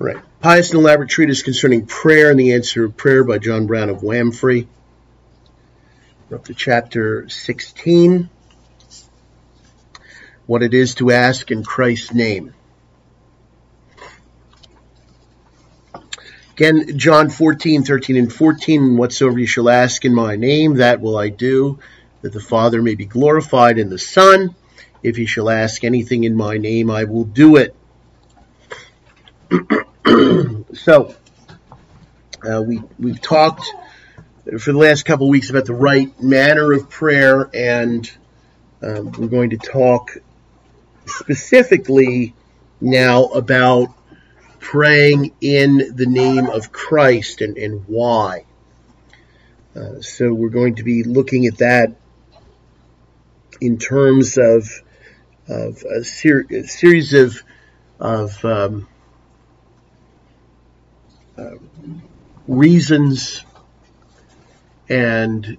Right. Pious and elaborate treatise concerning prayer and the answer of prayer by John Brown of Wamphray. We're up to chapter 16. What it is to ask in Christ's name. Again, John 14, 13, and 14. Whatsoever you shall ask in my name, that will I do, that the Father may be glorified in the Son. If you shall ask anything in my name, I will do it. so uh, we we've talked for the last couple of weeks about the right manner of prayer, and um, we're going to talk specifically now about praying in the name of Christ and, and why. Uh, so we're going to be looking at that in terms of of a, ser- series of of um, reasons and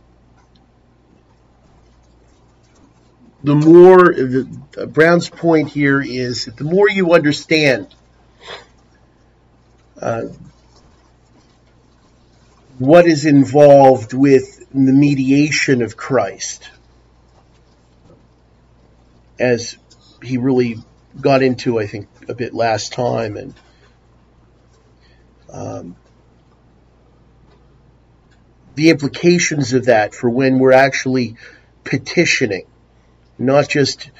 the more the, Brown's point here is that the more you understand uh, what is involved with the mediation of Christ, as he really got into, I think, a bit last time, and um, the implications of that for when we're actually petitioning, not just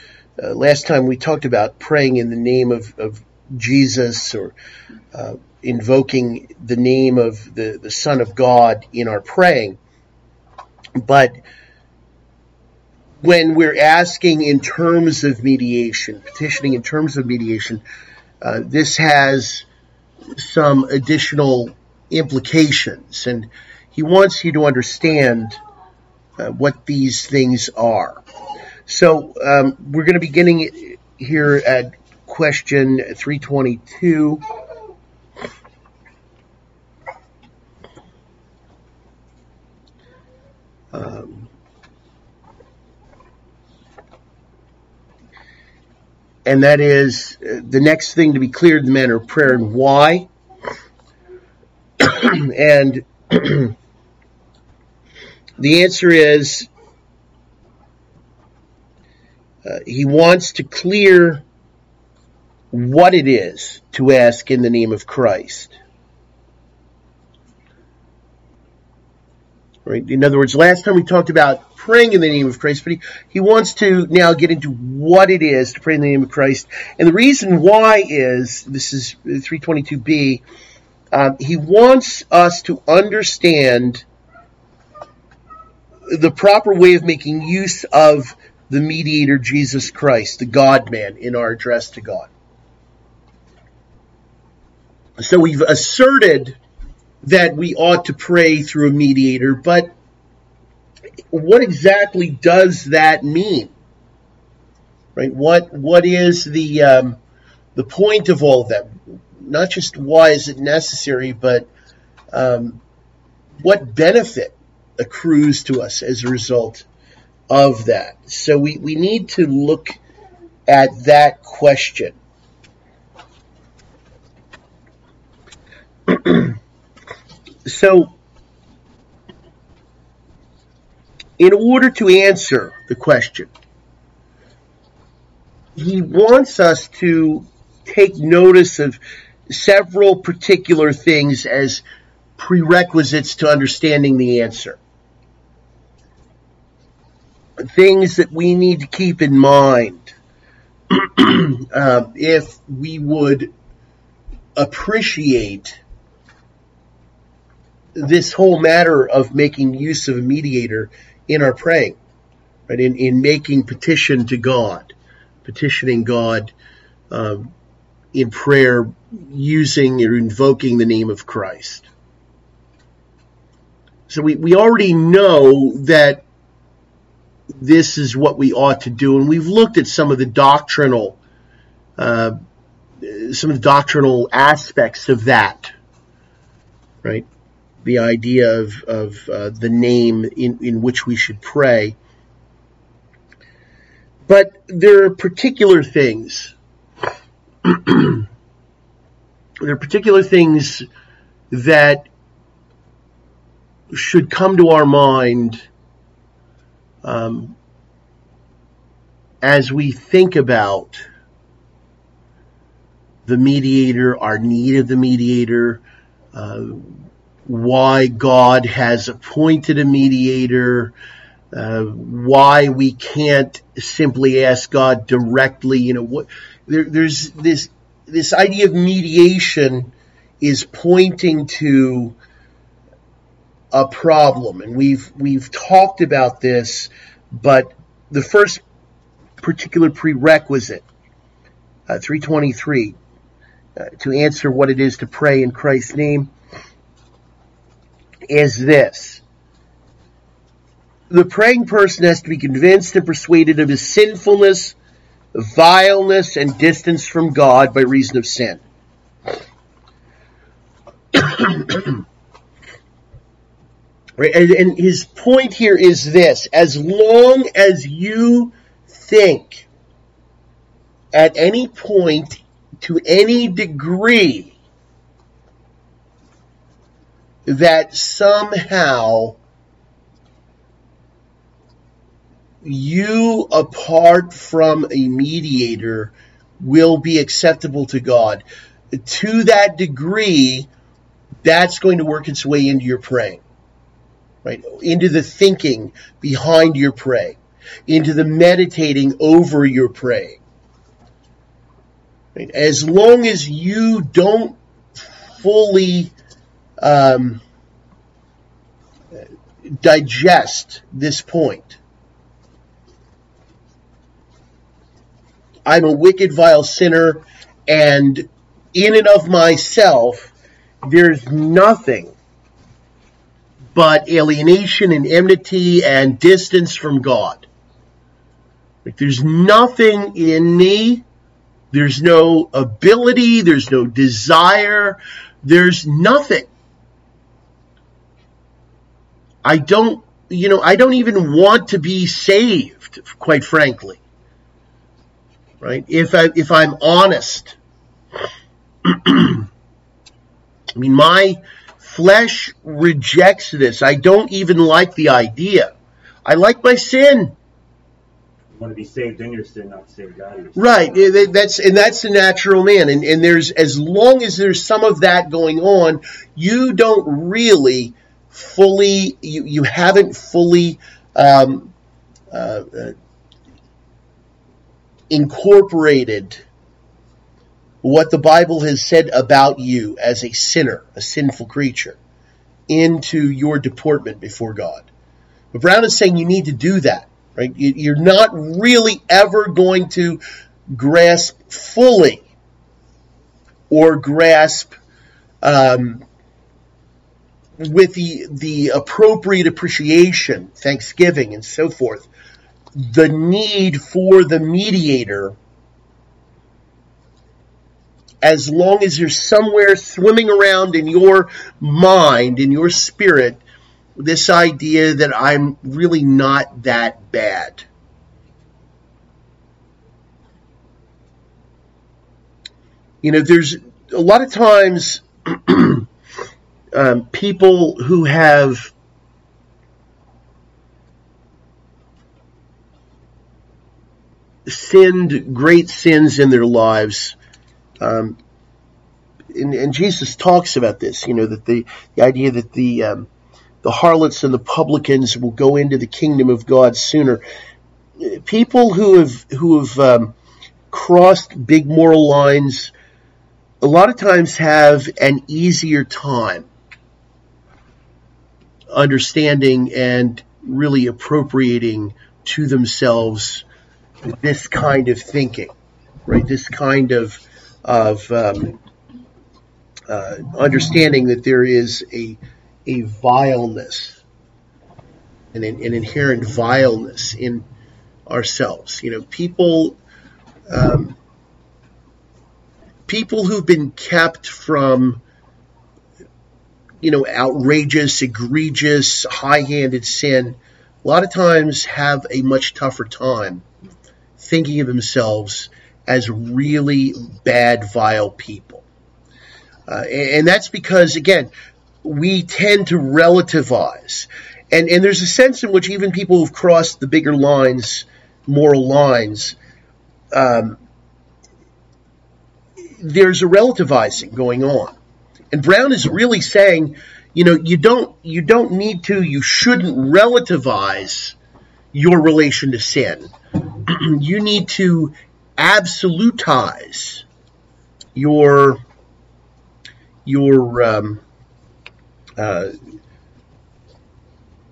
uh, last time we talked about praying in the name of, of Jesus or uh, invoking the name of the, the Son of God in our praying, but when we're asking in terms of mediation, petitioning in terms of mediation, uh, this has some additional implications, and he wants you to understand uh, what these things are. So um, we're going to be getting here at question 322. Um, and that is uh, the next thing to be cleared the manner of prayer and why. and the answer is uh, he wants to clear what it is to ask in the name of Christ. Right? In other words, last time we talked about praying in the name of Christ, but he, he wants to now get into what it is to pray in the name of Christ. And the reason why is this is 322b. Um, he wants us to understand the proper way of making use of the mediator Jesus Christ, the God man, in our address to God. So we've asserted that we ought to pray through a mediator, but what exactly does that mean? Right? What what is the um, the point of all of that? Not just why is it necessary, but um, what benefit accrues to us as a result of that? So we, we need to look at that question. So in order to answer the question, he wants us to take notice of several particular things as prerequisites to understanding the answer. Things that we need to keep in mind uh, if we would appreciate this whole matter of making use of a mediator in our praying, right? In, in making petition to God, petitioning God um, in prayer using or invoking the name of Christ. So we, we already know that this is what we ought to do, and we've looked at some of the doctrinal, uh, some of the doctrinal aspects of that, right? The idea of, of uh, the name in, in which we should pray. But there are particular things there are particular things that should come to our mind um, as we think about the mediator, our need of the mediator, uh, why God has appointed a mediator, uh, why we can't simply ask God directly. You know, what there, there's this this idea of mediation is pointing to a problem, and we've we've talked about this, but the first particular prerequisite, uh, 323, uh, to answer what it is to pray in Christ's name, is this the praying person has to be convinced and persuaded of his sinfulness, vileness, and distance from God by reason of sin. right? and, and his point here is this as long as you think at any point to any degree that somehow you apart from a mediator will be acceptable to God. To that degree, that's going to work its way into your praying, right? Into the thinking behind your praying, into the meditating over your praying. As long as you don't fully um, digest this point, I'm a wicked, vile sinner, and in and of myself, there's nothing but alienation and enmity and distance from God. Like there's nothing in me. There's no ability. There's no desire. There's nothing. I don't, you know, I don't even want to be saved, quite frankly right? If I if I'm honest, I mean my flesh rejects this. I don't even like the idea. I like my sin. You want to be saved in your sin, not save God. Right. That's and that's the natural man. And and there's as long as there's some of that going on, you don't really fully you you haven't fully um, uh, uh incorporated what the Bible has said about you as a sinner, a sinful creature, into your deportment before God. But Brown is saying you need to do that, right? You're not really ever going to grasp fully or grasp um, with the the appropriate appreciation, thanksgiving, and so forth the need for the mediator as long as you're somewhere swimming around in your mind, in your spirit, this idea that I'm really not that bad. You know, there's a lot of times um, people who have sinned great sins in their lives. Um, and, and, Jesus talks about this, you know, that the, the idea that the um, the harlots and the publicans will go into the kingdom of God sooner. People who have who have um, crossed big moral lines, a lot of times have an easier time understanding and really appropriating to themselves this kind of thinking, right? This kind of of um, uh, understanding that there is a a vileness, an, an inherent vileness in ourselves. You know, people um, people who've been kept from you know outrageous, egregious, high-handed sin, a lot of times have a much tougher time thinking of themselves as really bad, vile people. Uh, and that's because, again, we tend to relativize. And, and there's a sense in which even people who've crossed the bigger lines, moral lines, um, there's a relativizing going on. And Brown is really saying, you know, you don't you don't need to, you shouldn't relativize your relation to sin. you need to absolutize your your um, uh,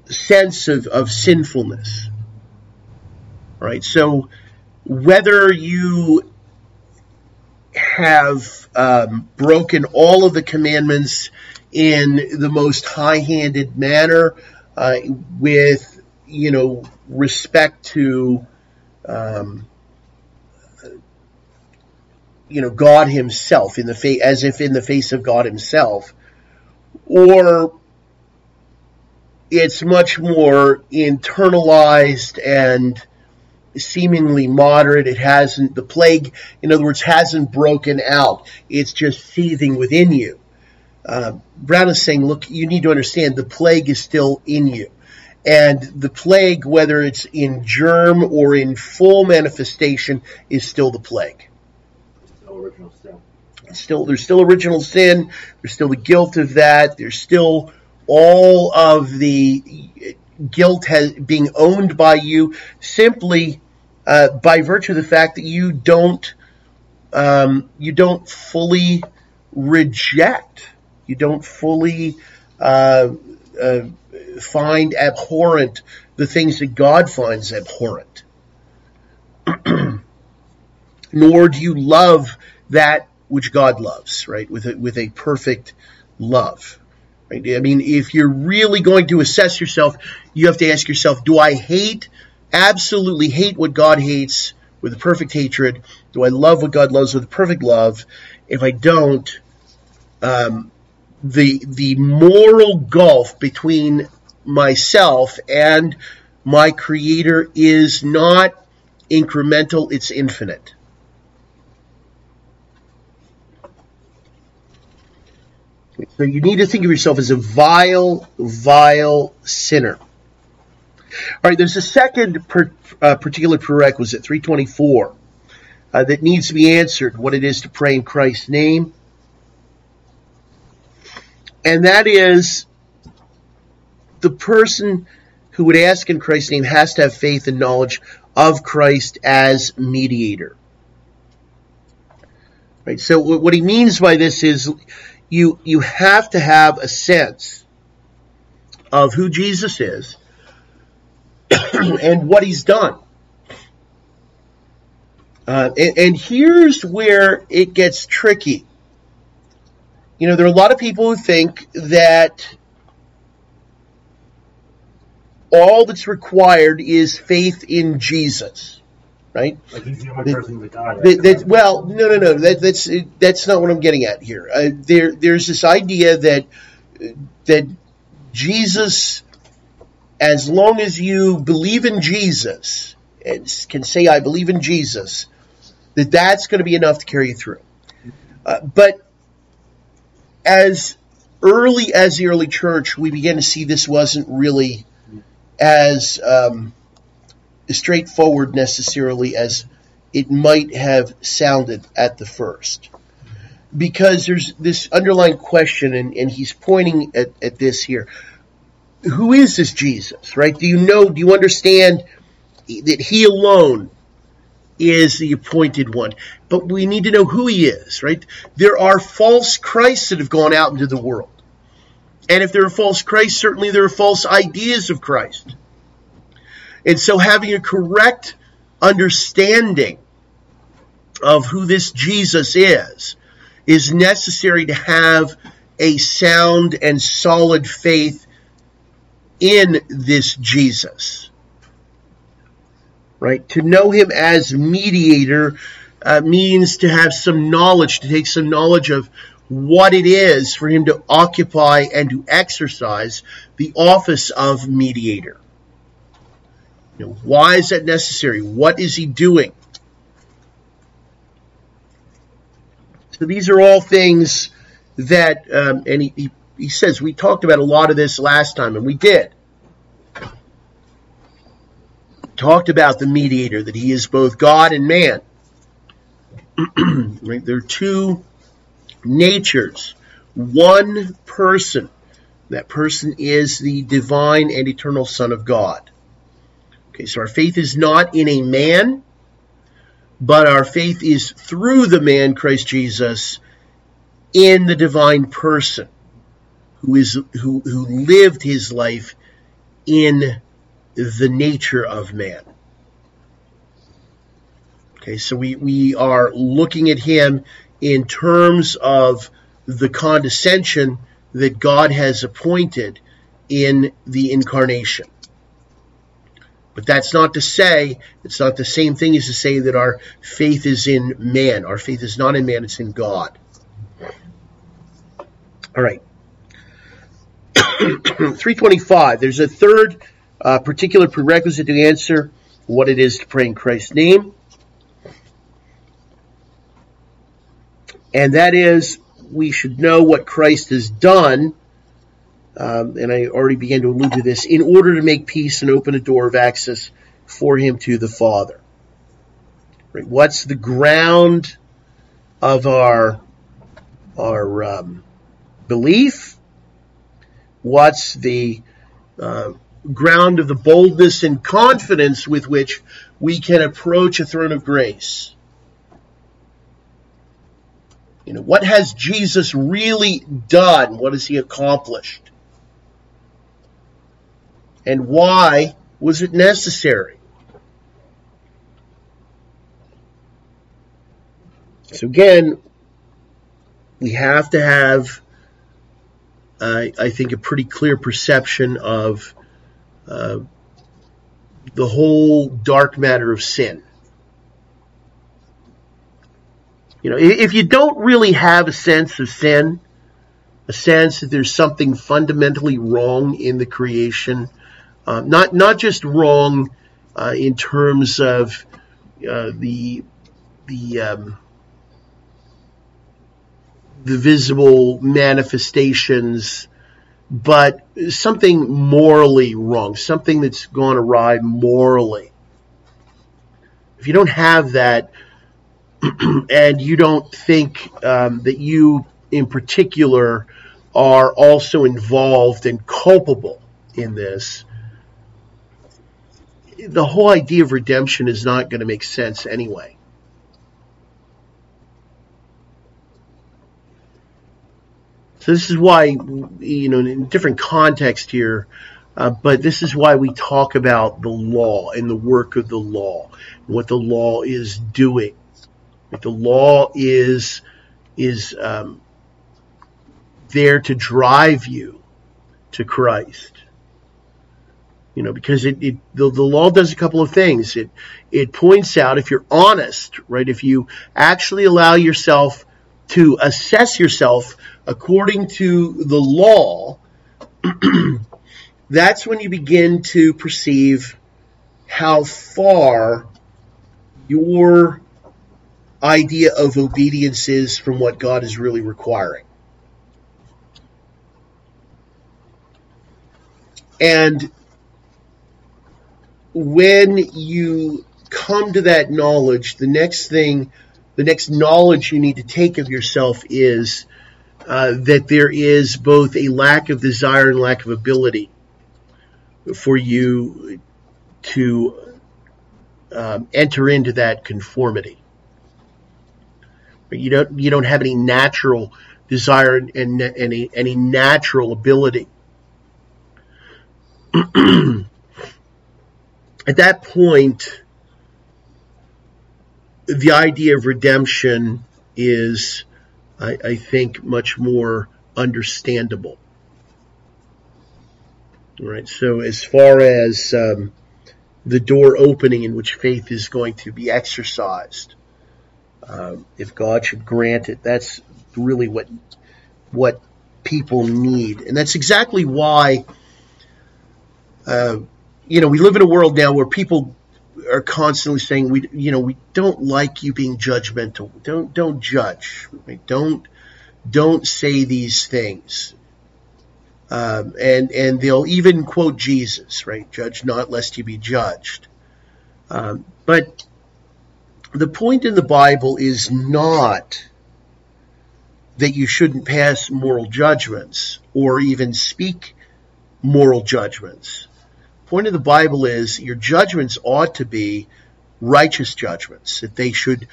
sense of, of sinfulness. Right? So whether you have um, broken all of the commandments in the most high-handed manner uh, with, you know, respect to, um, you know, God Himself in the face, as if in the face of God Himself, or it's much more internalized and seemingly moderate. It hasn't, the plague, in other words, hasn't broken out. It's just seething within you. Uh, Brown is saying, look, you need to understand the plague is still in you. And the plague, whether it's in germ or in full manifestation, is still the plague. Still original sin. Still, there's still original sin. There's still the guilt of that. There's still all of the guilt has being owned by you simply uh, by virtue of the fact that you don't um, you don't fully reject, you don't fully uh, uh, find abhorrent the things that God finds abhorrent, nor do you love that which God loves, right? With a, with a perfect love. I mean, if you're really going to assess yourself, you have to ask yourself, do I hate, absolutely hate what God hates with a perfect hatred? Do I love what God loves with a perfect love? If I don't, um, the the moral gulf between myself and my creator is not incremental, it's infinite. So you need to think of yourself as a vile, vile sinner. All right, there's a second per, uh, particular prerequisite, 324, uh, that needs to be answered what it is to pray in Christ's name. And that is the person who would ask in Christ's name has to have faith and knowledge of Christ as mediator. Right? So what he means by this is you you have to have a sense of who Jesus is and what he's done. Uh, and, and here's where it gets tricky. You know, there are a lot of people who think that all that's required is faith in Jesus, right? Like he's the only person with God. That, that, well, no, no, no. That, that's that's not what I'm getting at here. Uh, there, there's this idea that that Jesus, as long as you believe in Jesus and can say I believe in Jesus, that that's going to be enough to carry you through. Uh, but as early as the early church, we began to see this wasn't really as um, straightforward necessarily as it might have sounded at the first. Because there's this underlying question, and, and he's pointing at, at this here. Who is this Jesus, right? Do you know, do you understand that he alone is the appointed one? But we need to know who he is, right? There are false Christs that have gone out into the world. And if there are false Christs, certainly there are false ideas of Christ. And so having a correct understanding of who this Jesus is is necessary to have a sound and solid faith in this Jesus. Right? To know him as mediator uh, means to have some knowledge, to take some knowledge of what it is for him to occupy and to exercise the office of mediator. You know, why is that necessary? What is he doing? So these are all things that, um, and he, he, he says, we talked about a lot of this last time, and we did. Talked about the mediator, that he is both God and man. right? There are two natures, one person. That person is the divine and eternal Son of God. Okay, so our faith is not in a man, but our faith is through the man Christ Jesus in the divine person who is who who lived his life in the nature of man. Okay, so we, we are looking at him in terms of the condescension that God has appointed in the incarnation. But that's not to say, it's not the same thing as to say that our faith is in man. Our faith is not in man, it's in God. All right. 325. There's a third uh, particular prerequisite to answer what it is to pray in Christ's name. And that is, we should know what Christ has done. Um, and I already began to allude to this in order to make peace and open a door of access for him to the Father. Right? What's the ground of our our um, belief? What's the uh, ground of the boldness and confidence with which we can approach a throne of grace? You know, what has Jesus really done? What has he accomplished? And why was it necessary? So again, we have to have, uh, I think, a pretty clear perception of uh, the whole dark matter of sin. You know, if you don't really have a sense of sin, a sense that there's something fundamentally wrong in the creation, uh, not not just wrong uh, in terms of uh, the the um, the visible manifestations, but something morally wrong, something that's gone awry morally. If you don't have that, and you don't think um, that you, in particular, are also involved and culpable in this, the whole idea of redemption is not going to make sense anyway. So this is why, you know, in a different context here, uh, but this is why we talk about the law and the work of the law, what the law is doing. The law is is um, there to drive you to Christ. You know, because it, it the, the law does a couple of things. It it points out if you're honest, right? If you actually allow yourself to assess yourself according to the law, that's when you begin to perceive how far your idea of obedience is from what God is really requiring. And when you come to that knowledge, the next thing, the next knowledge you need to take of yourself is uh, that there is both a lack of desire and lack of ability for you to um, enter into that conformity. You don't you don't have any natural desire and, and any any natural ability. At that point, the idea of redemption is, I, I think, much more understandable. All right. So as far as um, the door opening in which faith is going to be exercised, um, if God should grant it, that's really what what people need, and that's exactly why. Uh, you know, we live in a world now where people are constantly saying we, you know, we don't like you being judgmental. Don't don't judge. Right? Don't don't say these things. Um, and and they'll even quote Jesus, right? Judge not, lest you be judged. Um, but the point in the Bible is not that you shouldn't pass moral judgments or even speak moral judgments. Point of the Bible is your judgments ought to be righteous judgments, that they should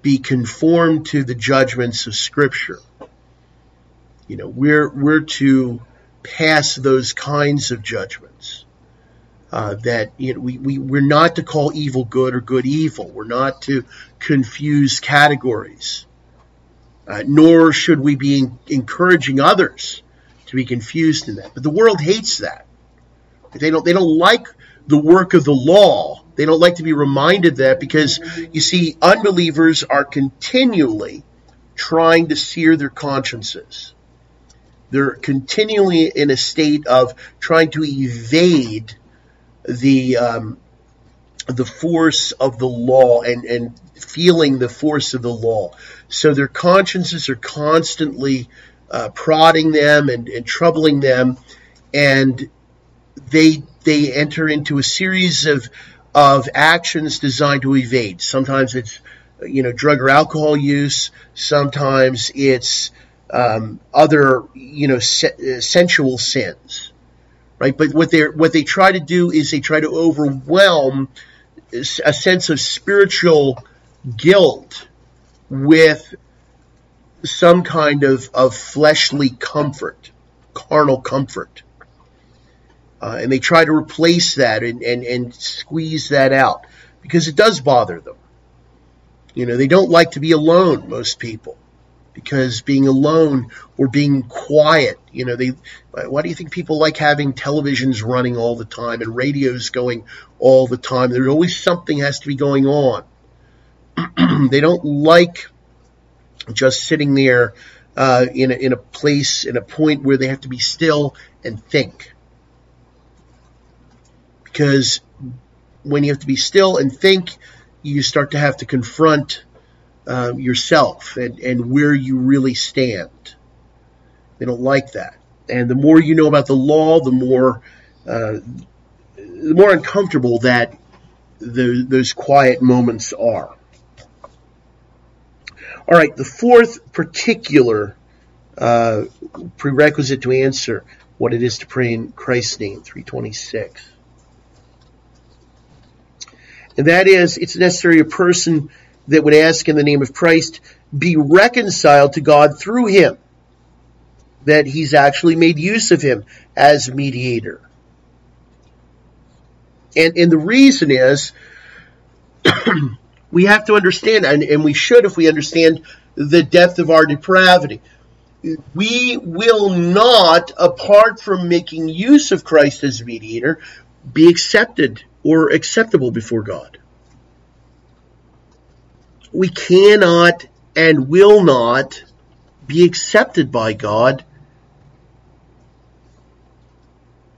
be conformed to the judgments of Scripture. You know, we're we're to pass those kinds of judgments. Uh, that you know, we, we, we're not to call evil good or good evil. We're not to confuse categories. Uh, nor should we be encouraging others to be confused in that. But the world hates that. They don't, they don't like the work of the law. They don't like to be reminded that because you see, unbelievers are continually trying to sear their consciences. They're continually in a state of trying to evade the um, the force of the law and, and feeling the force of the law. So their consciences are constantly uh, prodding them and, and troubling them, and they they enter into a series of of actions designed to evade. Sometimes it's you know drug or alcohol use. Sometimes it's um, other you know se- sensual sins, right? But what they what they try to do is they try to overwhelm a sense of spiritual guilt with some kind of, of fleshly comfort, carnal comfort. Uh, and they try to replace that and, and, and squeeze that out because it does bother them. You know, they don't like to be alone, most people because being alone or being quiet, you know, they, why do you think people like having televisions running all the time and radios going all the time? There's always something has to be going on. they don't like just sitting there uh, in, a, in a place, in a point where they have to be still and think. Because when you have to be still and think, you start to have to confront uh, yourself and, and where you really stand. They don't like that. And the more you know about the law, the more uh, the more uncomfortable that the, those quiet moments are. All right, the fourth particular uh, prerequisite to answer what it is to pray in Christ's name, 326. And that is, it's necessary a person that would ask in the name of Christ be reconciled to God through him. That he's actually made use of him as mediator. And, and the reason is we have to understand, and, and we should if we understand the depth of our depravity. We will not, apart from making use of Christ as mediator, be accepted or acceptable before God we cannot and will not be accepted by God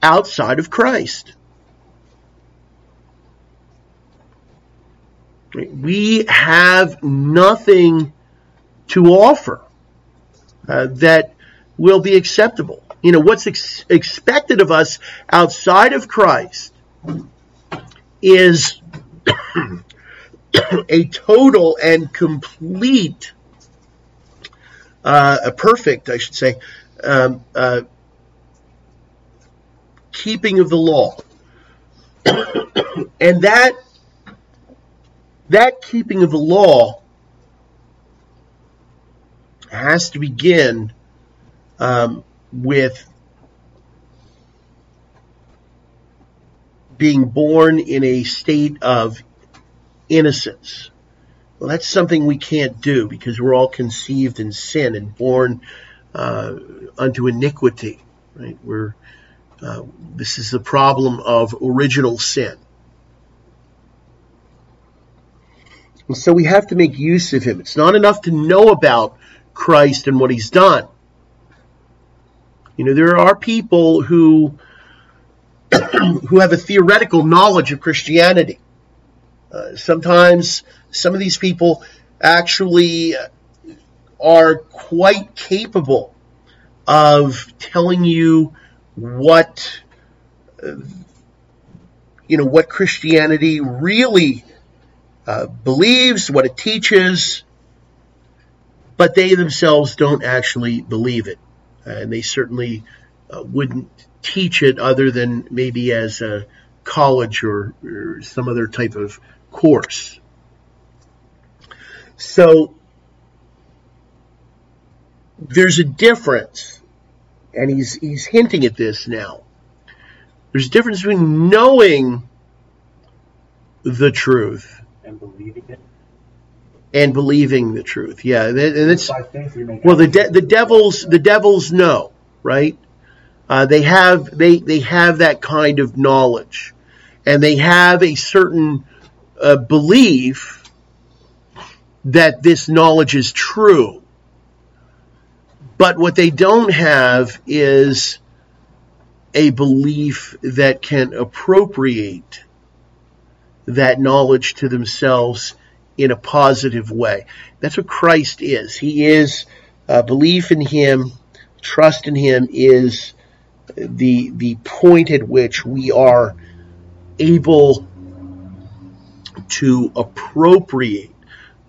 outside of Christ. We have nothing to offer uh, that will be acceptable. You know, what's ex- expected of us outside of Christ is a total and complete, uh, a perfect, I should say, um, uh, keeping of the law. and that that keeping of the law has to begin um, with being born in a state of innocence. Well, that's something we can't do because we're all conceived in sin and born uh, unto iniquity. Right? We're uh, this is the problem of original sin. And so we have to make use of him. It's not enough to know about Christ and what he's done. You know, there are people who who have a theoretical knowledge of Christianity. Uh, sometimes some of these people actually are quite capable of telling you what uh, you know what Christianity really uh, believes, what it teaches, but they themselves don't actually believe it, and they certainly uh, wouldn't teach it other than maybe as a college or, or some other type of course. So there's a difference, and he's he's hinting at this now. There's a difference between knowing the truth and believing it. and believing the truth. Yeah, and it's By faith we make well the de- the devils the devils know, right? Uh, they have they they have that kind of knowledge, and they have a certain uh, belief that this knowledge is true. But what they don't have is a belief that can appropriate that knowledge to themselves in a positive way. That's what Christ is. He is uh, belief in Him, trust in Him is the the point at which we are able to appropriate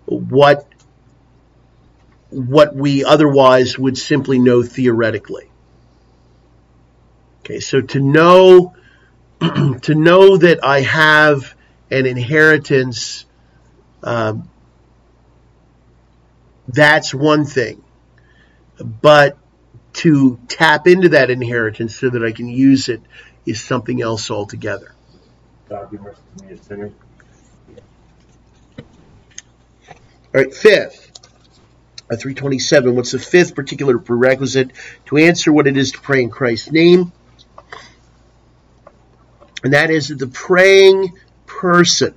what what we otherwise would simply know theoretically. Okay, so to know to know that I have an inheritance, um, that's one thing. But to tap into that inheritance so that I can use it is something else altogether. God be merciful to me, a sinner. All right, fifth, uh, 327. What's the fifth particular prerequisite to answer what it is to pray in Christ's name? And that is that the praying person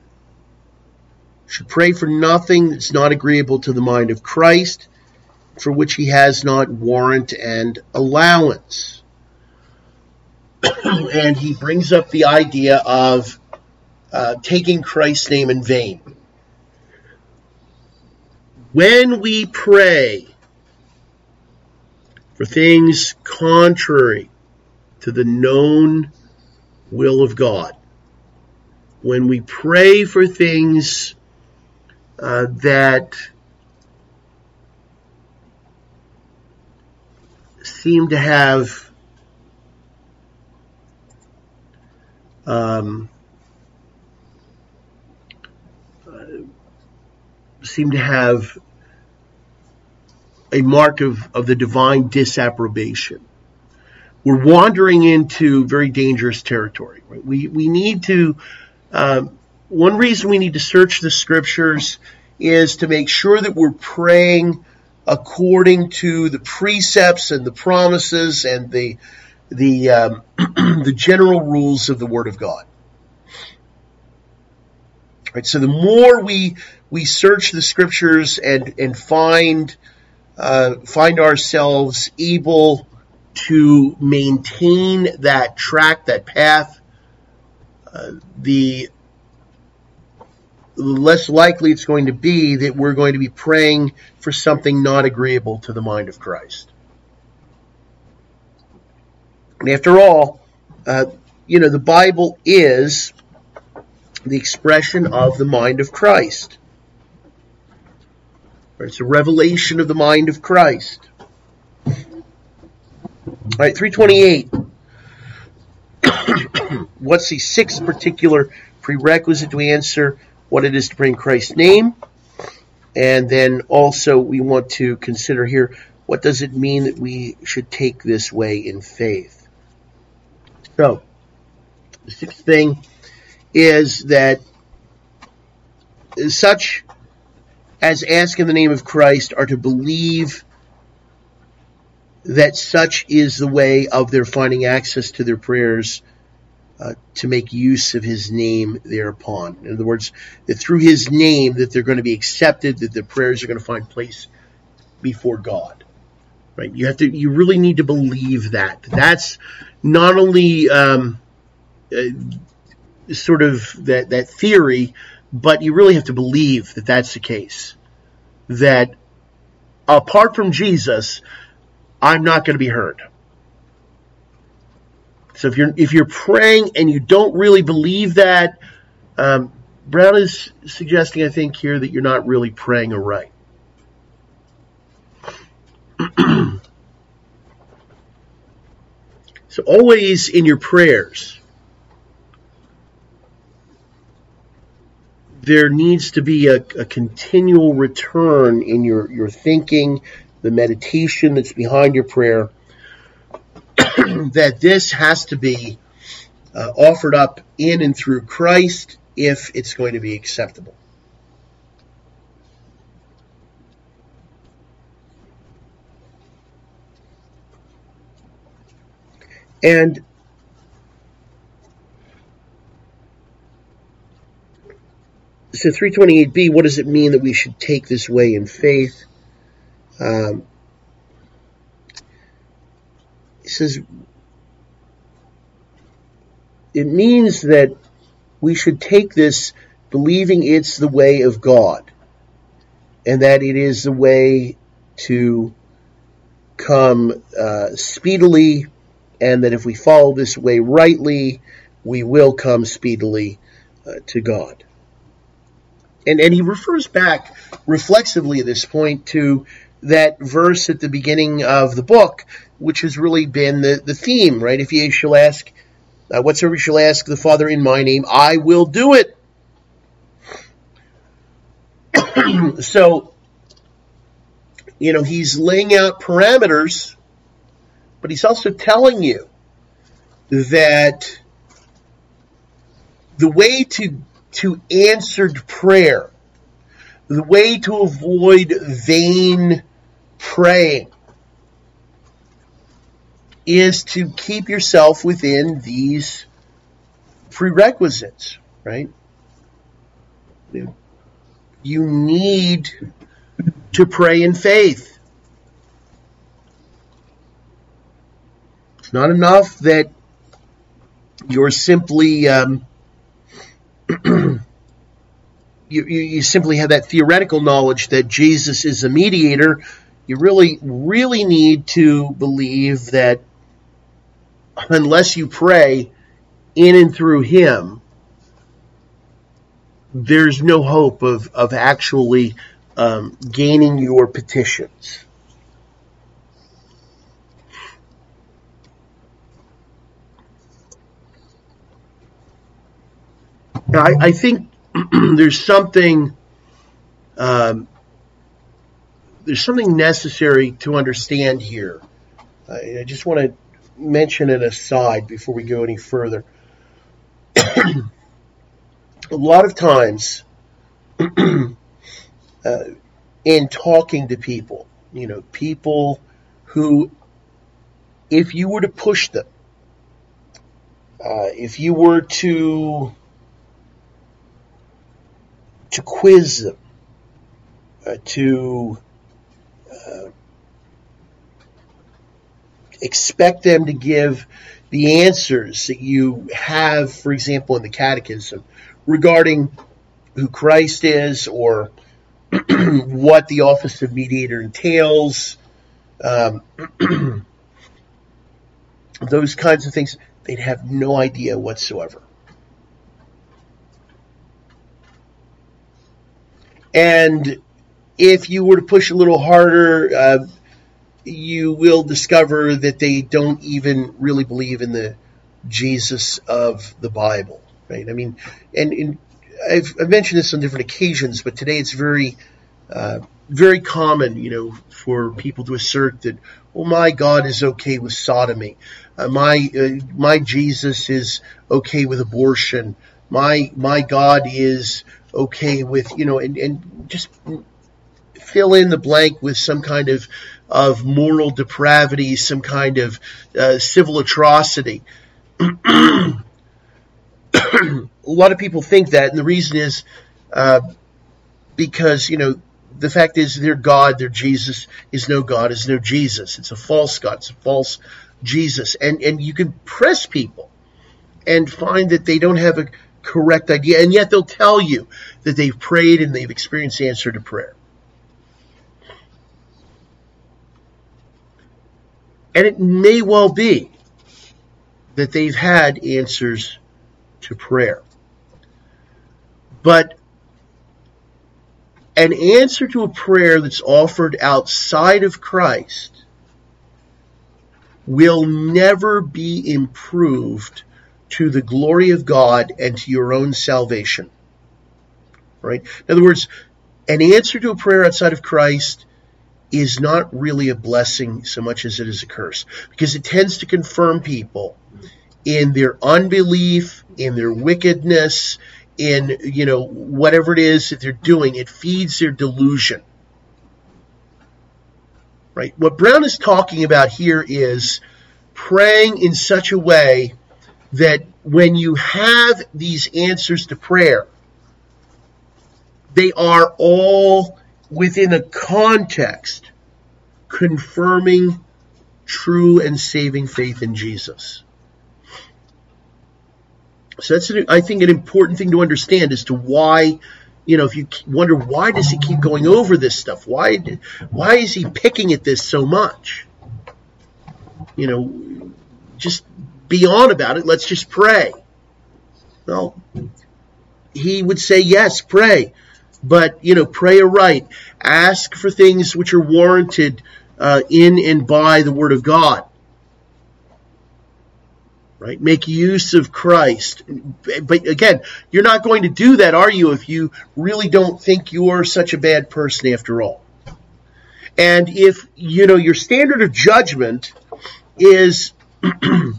should pray for nothing that's not agreeable to the mind of Christ, for which he has not warrant and allowance. and he brings up the idea of uh, taking Christ's name in vain. When we pray for things contrary to the known will of God, when we pray for things uh, that seem to have um, seem to have a mark of, of the divine disapprobation. We're wandering into very dangerous territory. Right? We we need to um, one reason we need to search the scriptures is to make sure that we're praying according to the precepts and the promises and the the um, the general rules of the Word of God. Right. So the more we we search the scriptures and and find uh, find ourselves able to maintain that track, that path, uh, the less likely it's going to be that we're going to be praying for something not agreeable to the mind of Christ. And after all, uh, you know, the Bible is the expression of the mind of Christ. It's a revelation of the mind of Christ. All right, 328. What's the sixth particular prerequisite to answer what it is to bring Christ's name? And then also we want to consider here what does it mean that we should take this way in faith? So, the sixth thing is that such as ask in the name of Christ are to believe that such is the way of their finding access to their prayers uh, to make use of his name thereupon. In other words, that through his name that they're going to be accepted, that their prayers are going to find place before God. Right? You have to. You really need to believe that. That's not only um, uh, sort of that that theory, but you really have to believe that that's the case. That apart from Jesus, I'm not going to be heard. So if you're if you're praying and you don't really believe that, um, Brown is suggesting, I think, here that you're not really praying aright. so always in your prayers, there needs to be a, a continual return in your, your thinking, the meditation that's behind your prayer, that this has to be uh, offered up in and through Christ if it's going to be acceptable. And so 328b, what does it mean that we should take this way in faith? Um, it says it means that we should take this believing it's the way of God and that it is the way to come uh, speedily and that if we follow this way rightly, we will come speedily uh, to God. And, and he refers back reflexively at this point to that verse at the beginning of the book, which has really been the, the theme, right? If ye shall ask, uh, whatsoever you shall ask the Father in my name, I will do it. so, you know, he's laying out parameters, but he's also telling you that the way to to answered prayer, the way to avoid vain praying, is to keep yourself within these prerequisites, right? You need to pray in faith. It's not enough that you're simply um, you, you, you simply have that theoretical knowledge that Jesus is a mediator. You really, really need to believe that unless you pray in and through Him, there's no hope of, of actually um, gaining your petitions. Now, I, I think there's something um, there's something necessary to understand here. I, I just want to mention an aside before we go any further. a lot of times, uh, in talking to people, you know, people who, if you were to push them, uh, if you were to to quiz them, uh, to uh, expect them to give the answers that you have, for example, in the Catechism regarding who Christ is or what the office of mediator entails, um, those kinds of things, they'd have no idea whatsoever. And if you were to push a little harder, uh, you will discover that they don't even really believe in the Jesus of the Bible, right? I mean, and, and I've, I've, mentioned this on different occasions, but today it's very, uh, very common, you know, for people to assert that, well, my God is okay with sodomy, uh, my uh, my Jesus is okay with abortion, my my God is okay with, you know, and, and just fill in the blank with some kind of of moral depravity, some kind of uh, civil atrocity. a lot of people think that, and the reason is uh, because you know the fact is their God, their Jesus is no God, is no Jesus. It's a false God, it's a false Jesus, and and you can press people and find that they don't have a correct idea, and yet they'll tell you that they've prayed and they've experienced the answer to prayer. And it may well be that they've had answers to prayer. But an answer to a prayer that's offered outside of Christ will never be improved to the glory of God and to your own salvation. Right? In other words, an answer to a prayer outside of Christ is not really a blessing so much as it is a curse because it tends to confirm people in their unbelief, in their wickedness, in you know whatever it is that they're doing. It feeds their delusion. Right? What brown is talking about here is praying in such a way that when you have these answers to prayer they are all within a context confirming true and saving faith in Jesus so that's, I think, an important thing to understand as to why, you know, if you wonder why does he keep going over this stuff? Why, why is he picking at this so much? You know, just be on about it. Let's just pray. Well, he would say, yes, pray, but you know, pray aright. Ask for things which are warranted uh, in and by the Word of God right? Make use of Christ. But again, you're not going to do that, are you, if you really don't think you're such a bad person after all? And if, you know, your standard of judgment is the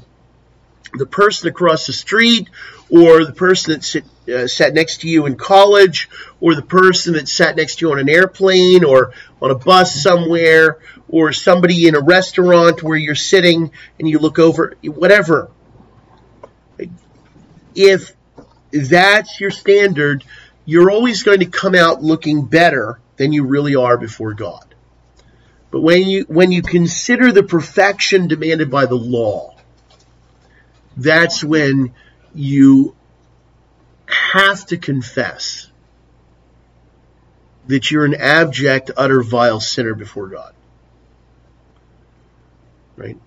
person across the street or the person that's uh, sat next to you in college or the person that sat next to you on an airplane or on a bus somewhere or somebody in a restaurant where you're sitting and you look over, whatever if that's your standard, you're always going to come out looking better than you really are before God. But when you when you consider the perfection demanded by the law, that's when you have to confess that you're an abject, utter, vile sinner before God. Right?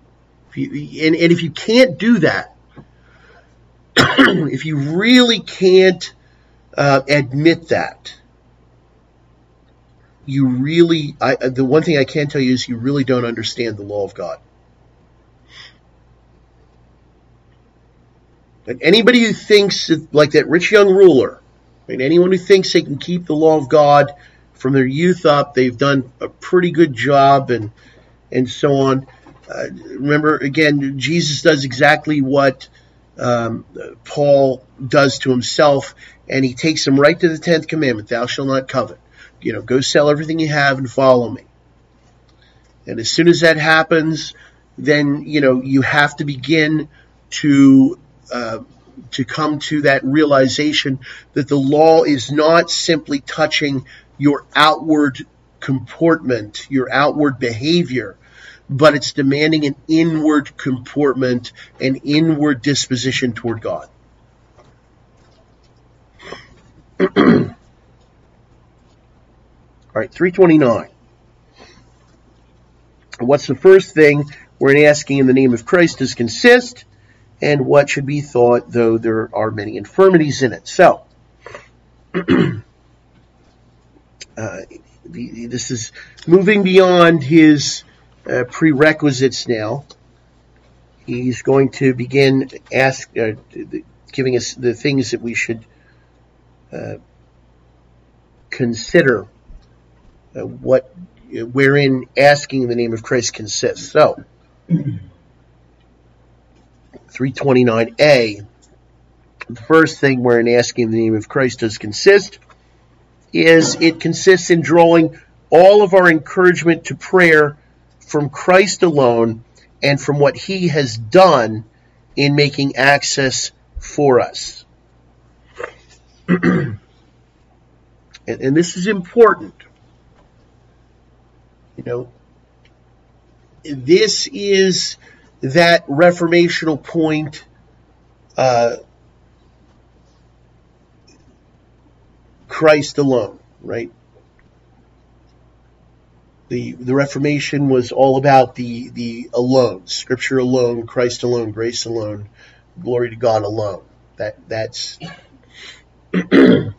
You, and, and if you can't do that, if you really can't uh, admit that, you really, I, the one thing I can tell you is you really don't understand the law of God. And anybody who thinks that, like that rich young ruler, and anyone who thinks they can keep the law of God from their youth up, they've done a pretty good job, and and so on. Uh, remember, again, Jesus does exactly what um, Paul does to himself, and he takes him right to the tenth commandment: "Thou shalt not covet." You know, go sell everything you have and follow me. And as soon as that happens, then you know you have to begin to uh, to come to that realization that the law is not simply touching your outward comportment, your outward behavior, but it's demanding an inward comportment, an inward disposition toward God. All right, 329. What's the first thing we're asking in the name of Christ does consist, and what should be thought, though there are many infirmities in it? So, uh, this is moving beyond his uh, prerequisites now. He's going to begin ask, uh, giving us the things that we should uh, consider uh, what wherein asking in the name of Christ consists. So, 329a, the first thing asking in the name of Christ does consist is it consists in drawing all of our encouragement to prayer from Christ alone and from what he has done in making access for us. and, and, this is important. You know, this is that reformational point uh, Christ alone, right? the the Reformation was all about the the alone, Scripture alone, Christ alone, grace alone, glory to God alone. That that's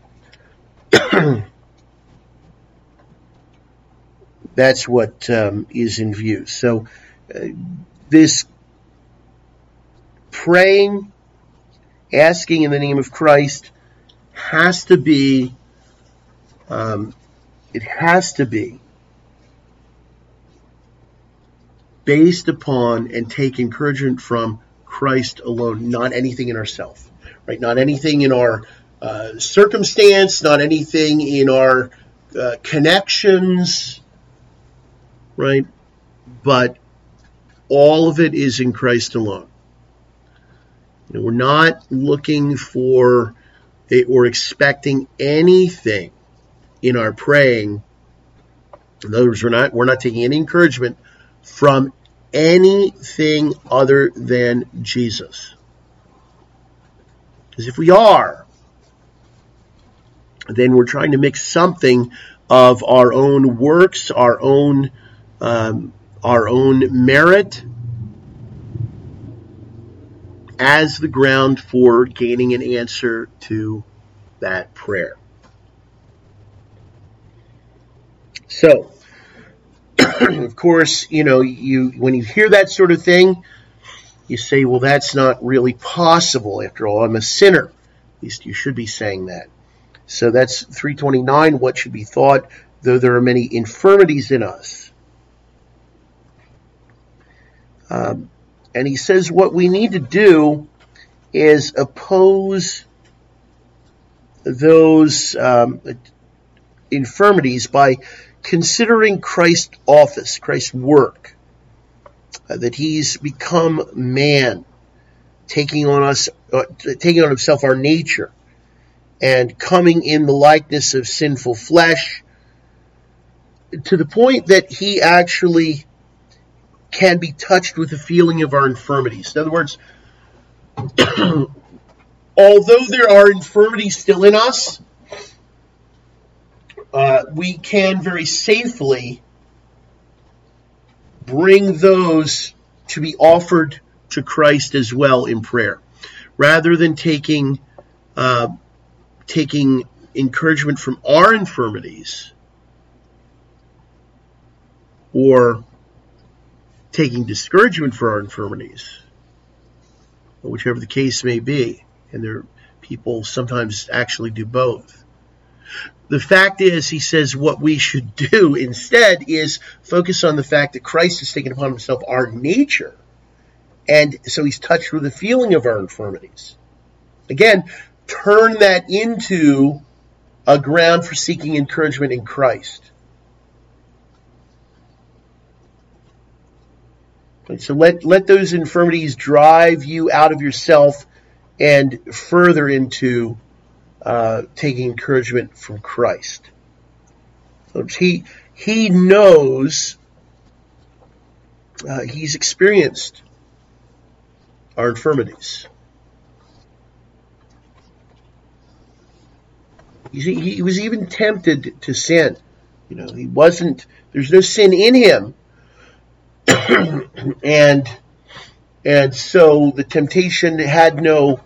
that's what um, is in view. So uh, this praying, asking in the name of Christ, has to be. Um, it has to be based upon and take encouragement from Christ alone, not anything in ourselves, right? Not anything in our uh, circumstance, not anything in our uh, connections, right? But all of it is in Christ alone. Know, we're not looking for or expecting anything in our praying. In other words, we're not we're not taking any encouragement from anything other than Jesus. Because if we are, then we're trying to mix something of our own works, our own um, our own merit as the ground for gaining an answer to that prayer. So, of course, you know, you when you hear that sort of thing, you say, well, that's not really possible. After all, I'm a sinner. At least you should be saying that. So that's 329. What should be thought, though there are many infirmities in us um, and he says what we need to do is oppose those um, infirmities by considering Christ's office, Christ's work, uh, that he's become man, taking on us, uh, taking on himself our nature, and coming in the likeness of sinful flesh, to the point that he actually can be touched with the feeling of our infirmities. In other words, although there are infirmities still in us, uh, we can very safely bring those to be offered to Christ as well in prayer, rather than taking uh, taking encouragement from our infirmities or taking discouragement for our infirmities, whichever the case may be. And there people sometimes actually do both. The fact is, he says what we should do instead is focus on the fact that Christ has taken upon himself our nature. And so he's touched with the feeling of our infirmities. Again, turn that into a ground for seeking encouragement in Christ. So let, let those infirmities drive you out of yourself and further into uh, taking encouragement from Christ. So he, he knows, uh, he's experienced our infirmities. He, he was even tempted to sin. You know, he wasn't, there's no sin in him and and so the temptation had no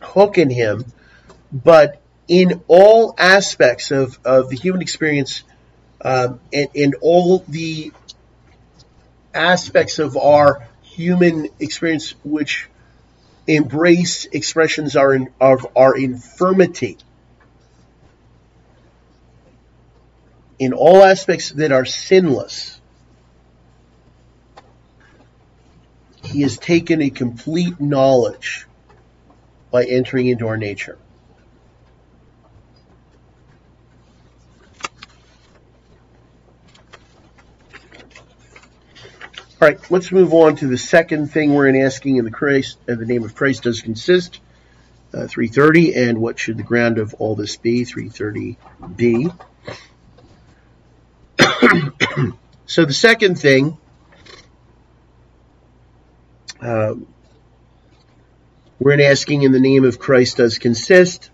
hook in him, but in all aspects of, of the human experience um, and, and all the aspects of our human experience which embrace expressions are in, of our infirmity. In all aspects that are sinless, he has taken a complete knowledge by entering into our nature. All right, let's move on to the second thing we're in asking in the Christ, uh, the name of Christ does consist. Uh, 330, and what should the ground of all this be? 330b. so the second thing uh, we're asking in the name of Christ does consist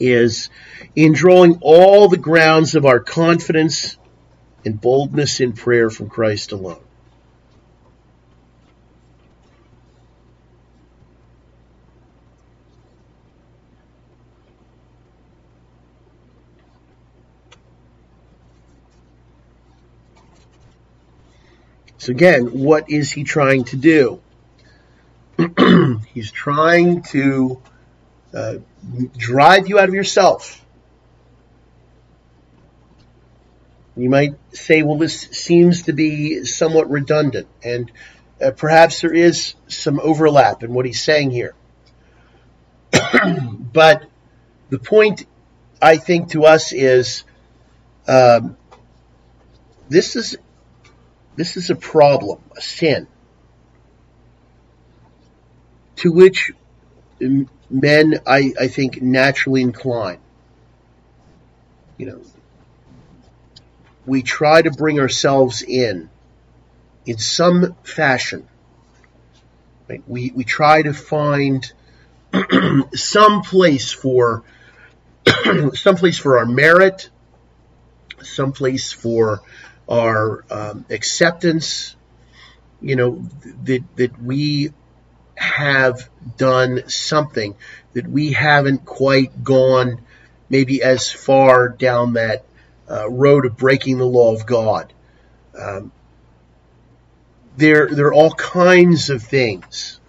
is in drawing all the grounds of our confidence and boldness in prayer from Christ alone. Again, what is he trying to do? He's trying to uh, drive you out of yourself. You might say, well, this seems to be somewhat redundant, and uh, perhaps there is some overlap in what he's saying here. but the point, I think, to us is um, this is this is a problem, a sin, to which men, I, I think, naturally incline. You know, we try to bring ourselves in in some fashion. Right? We, we try to find some place for some place for our merit, some place for our um, acceptance, you know, that, that we have done something, that we haven't quite gone maybe as far down that uh, road of breaking the law of God. Um, there, there are all kinds of things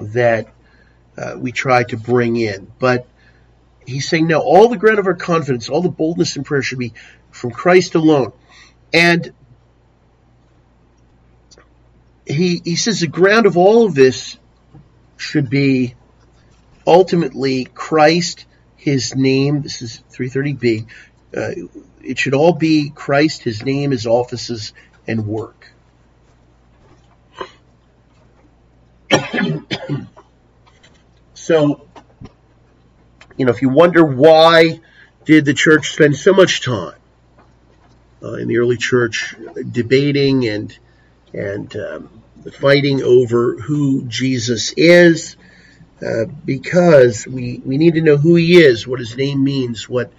that uh, we try to bring in, but he's saying no. All the ground of our confidence, all the boldness in prayer should be from Christ alone. And he, he says the ground of all of this should be ultimately Christ, his name. This is 330b. Uh, it should all be Christ, his name, his offices, and work. so, you know, if you wonder why did the church spend so much time uh, in the early church debating and and um, fighting over who Jesus is, uh, because we we need to know who he is, what his name means, what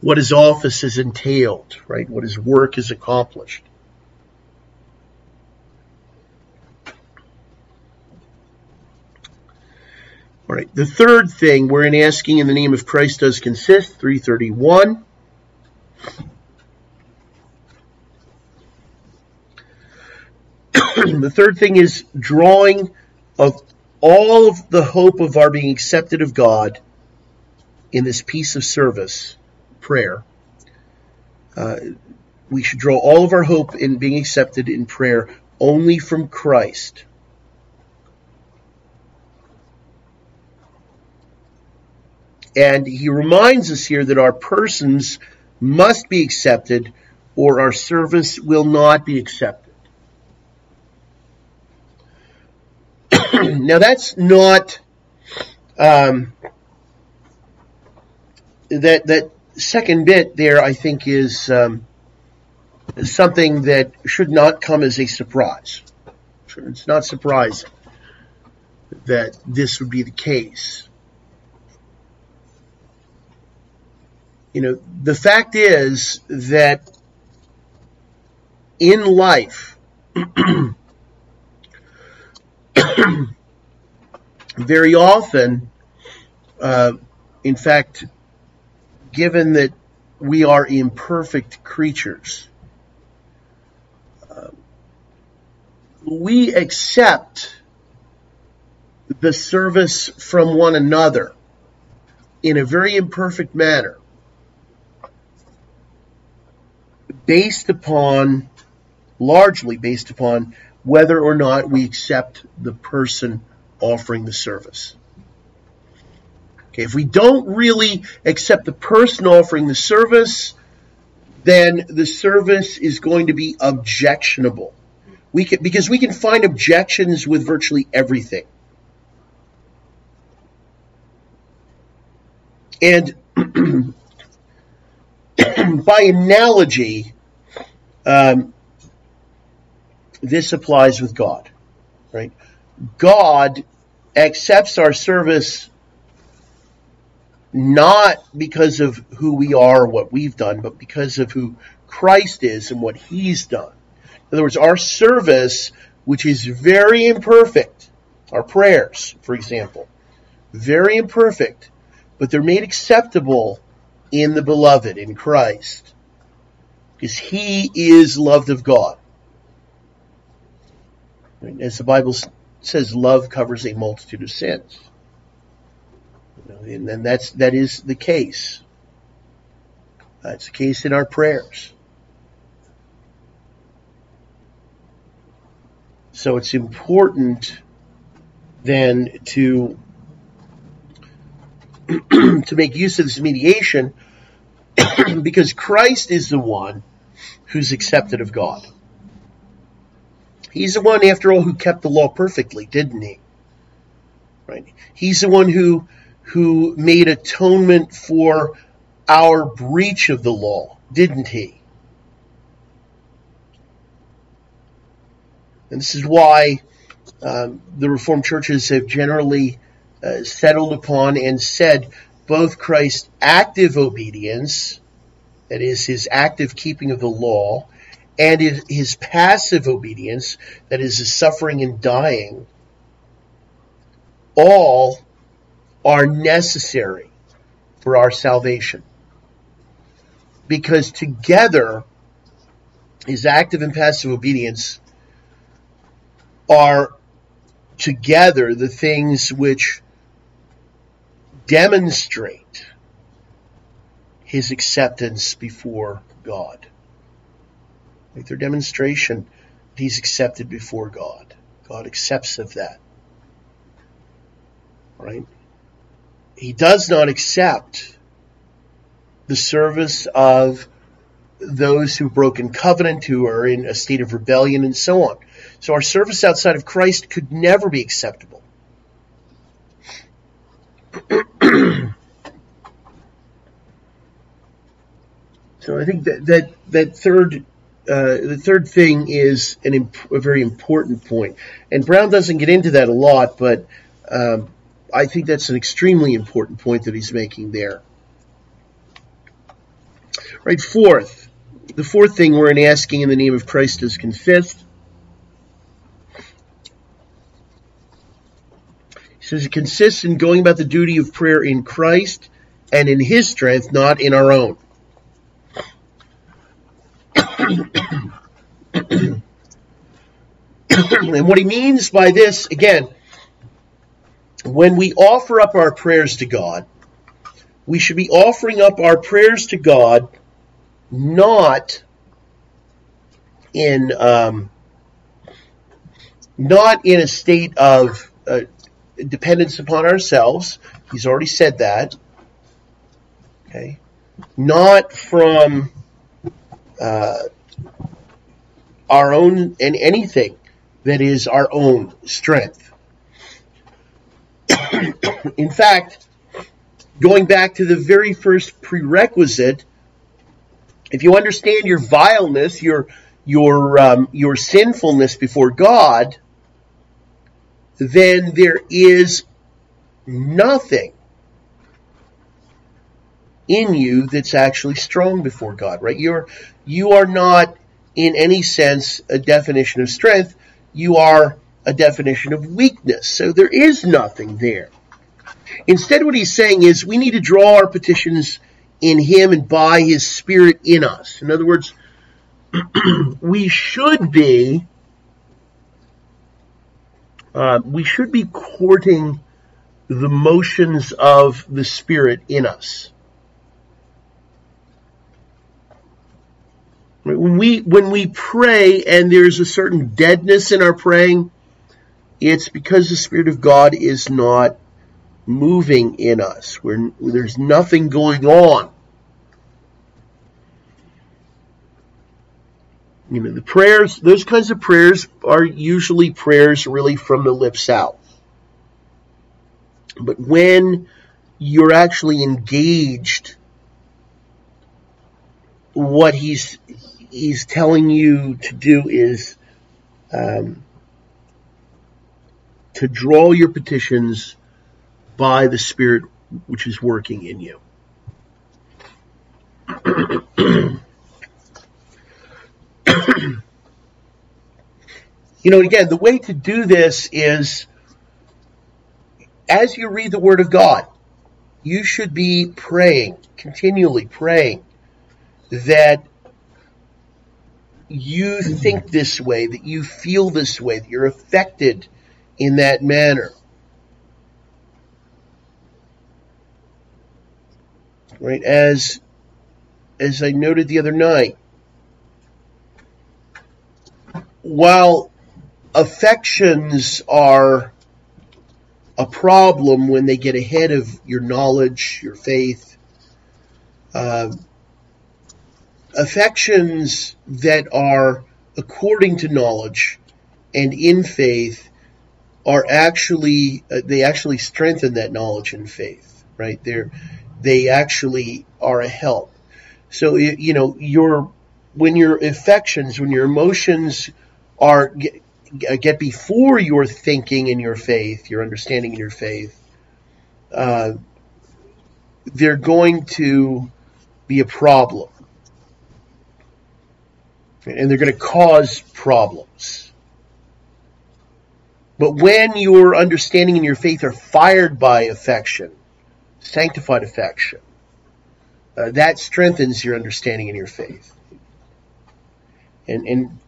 what his office is entailed, right? What his work is accomplished. All right. The third thing we're in asking in the name of Christ does consist, 331. the third thing is drawing of all of the hope of our being accepted of God in this piece of service, prayer. Uh, we should draw all of our hope in being accepted in prayer only from Christ. And he reminds us here that our persons must be accepted or our service will not be accepted. now that's not um, that that second bit there. I think is um, something that should not come as a surprise. It's not surprising that this would be the case. You know, the fact is that in life, very often, uh, in fact, given that we are imperfect creatures, uh, we accept the service from one another in a very imperfect manner based upon largely based upon whether or not we accept the person offering the service. Okay, if we don't really accept the person offering the service, then the service is going to be objectionable. We can, because we can find objections with virtually everything. And by analogy, um, this applies with God, right? God accepts our service not because of who we are or what we've done, but because of who Christ is and what he's done. In other words, our service, which is very imperfect, our prayers, for example, very imperfect, but they're made acceptable in the beloved, in Christ, because he is loved of God. As the Bible says, love covers a multitude of sins. And that's, that is the case. That's the case in our prayers. So it's important then to to make use of this mediation because Christ is the one who's accepted of God. He's the one, after all, who kept the law perfectly, didn't he? Right? He's the one who who made atonement for our breach of the law, didn't he? And this is why um, the Reformed churches have generally uh, settled upon and said both Christ's active obedience, that is, his active keeping of the law, and his, passive obedience, that is, his suffering and dying, all are necessary for our salvation. Because together, his active and passive obedience are together the things which demonstrate his acceptance before God. Like their demonstration he's accepted before God. God accepts of that. Right? He does not accept the service of those who've broken covenant, who are in a state of rebellion, and so on. So our service outside of Christ could never be acceptable. so I think that that, that third uh, the third thing is an imp- a very important point, and Brown doesn't get into that a lot, but um, I think that's an extremely important point that he's making there. Right, fourth, the fourth thing we're in asking in the name of Christ is confessed. He says it consists in going about the duty of prayer in Christ and in His strength, not in our own. and what he means by this, again, when we offer up our prayers to God, we should be offering up our prayers to God not in um, not in a state of uh, dependence upon ourselves. He's already said that. Okay, not from uh, our own and anything that is our own strength. in fact, going back to the very first prerequisite, if you understand your vileness, your your um, your sinfulness before God, then there is nothing in you that's actually strong before God, right? You're you are not in any sense a definition of strength. You are a definition of weakness. So there is nothing there. Instead, what he's saying is we need to draw our petitions in him and by his spirit in us. In other words, we should be uh, we should be courting the motions of the spirit in us. When we when we pray and there's a certain deadness in our praying, it's because the Spirit of God is not moving in us. Where there's nothing going on. You know, the prayers, those kinds of prayers are usually prayers really from the lips out. But when you're actually engaged, what he's he's telling you to do is um, to draw your petitions by the Spirit which is working in you. you know, again, the way to do this is as you read the Word of God, you should be praying, continually praying, that you think this way, that you feel this way, that you're affected in that manner. Right? As as I noted the other night, while affections are a problem when they get ahead of your knowledge, your faith, uh, affections that are according to knowledge and in faith are actually uh, they actually strengthen that knowledge and faith right? They're they actually are a help. So you know your when your affections when your emotions are get, get before your thinking and your faith your understanding and your faith uh, they're going to be a problem and they're going to cause problems. But when your understanding and your faith are fired by affection, sanctified affection, uh, that strengthens your understanding and your faith. And, and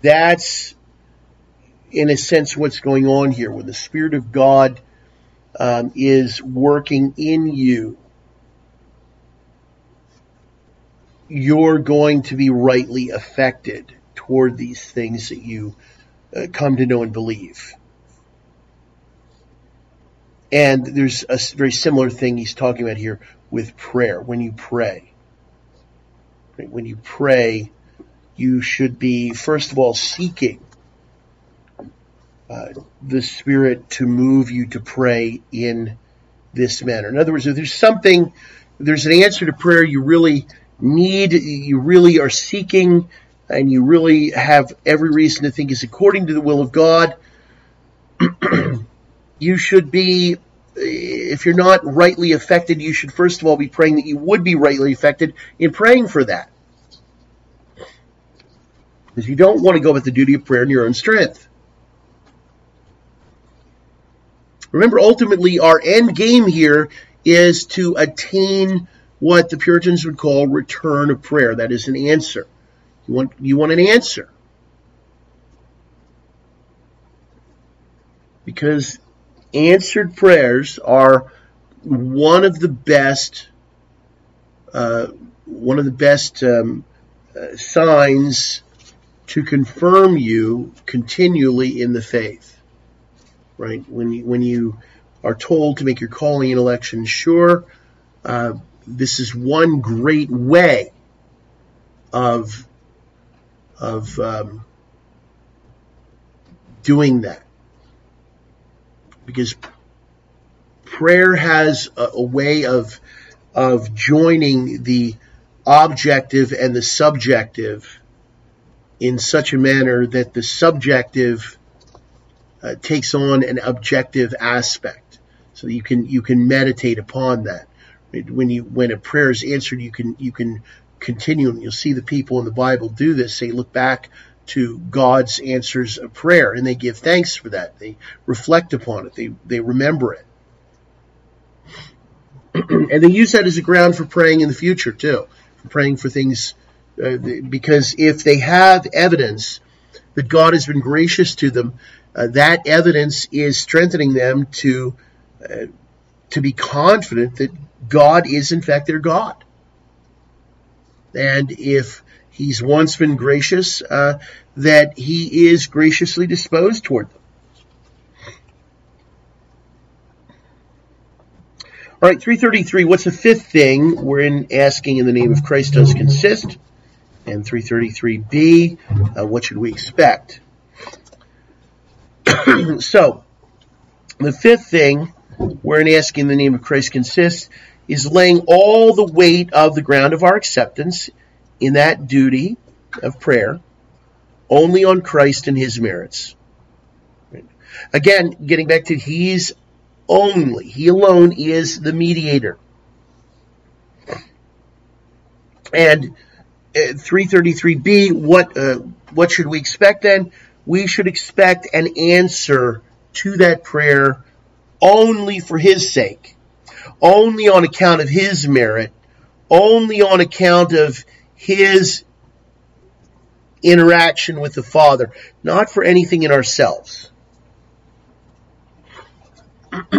that's, in a sense, what's going on here. When the Spirit of God um, is working in you, you're going to be rightly affected toward these things that you uh, come to know and believe. And there's a very similar thing he's talking about here with prayer. When you pray, right? when you pray, you should be first of all seeking uh, the Spirit to move you to pray in this manner. In other words, if there's something, there's an answer to prayer you really need, you really are seeking, and you really have every reason to think is according to the will of God, you should be, if you're not rightly affected, you should first of all be praying that you would be rightly affected in praying for that. Because you don't want to go with the duty of prayer in your own strength. Remember, ultimately, our end game here is to attain what the Puritans would call return of prayer. That is an answer. You want, you want an answer. Because answered prayers are one of the best, uh, one of the best um, uh, signs to confirm you continually in the faith. Right when you when you are told to make your calling and election sure, uh, this is one great way of of um, doing that. Because prayer has a, a way of of joining the objective and the subjective in such a manner that the subjective uh, takes on an objective aspect. So you can you can meditate upon that when you when a prayer is answered, you can you can continue, and you'll see the people in the Bible do this. They look back to God's answers of prayer, and they give thanks for that. They reflect upon it. They they remember it, and they use that as a ground for praying in the future too, for praying for things. Uh, because if they have evidence that God has been gracious to them, uh, that evidence is strengthening them to uh, to be confident that God is in fact their God. And if he's once been gracious, uh, that he is graciously disposed toward them. All right, 333. What's the fifth thing wherein asking in the name of Christ does consist? And 333b, uh, what should we expect? so, the fifth thing wherein asking in the name of Christ consists is laying all the weight of the ground of our acceptance in that duty of prayer only on Christ and his merits. Again, getting back to he's only. He alone is the mediator. And uh, 333b, what uh, what should we expect then? We should expect an answer to that prayer only for his sake, only on account of his merit, only on account of his interaction with the Father, not for anything in ourselves.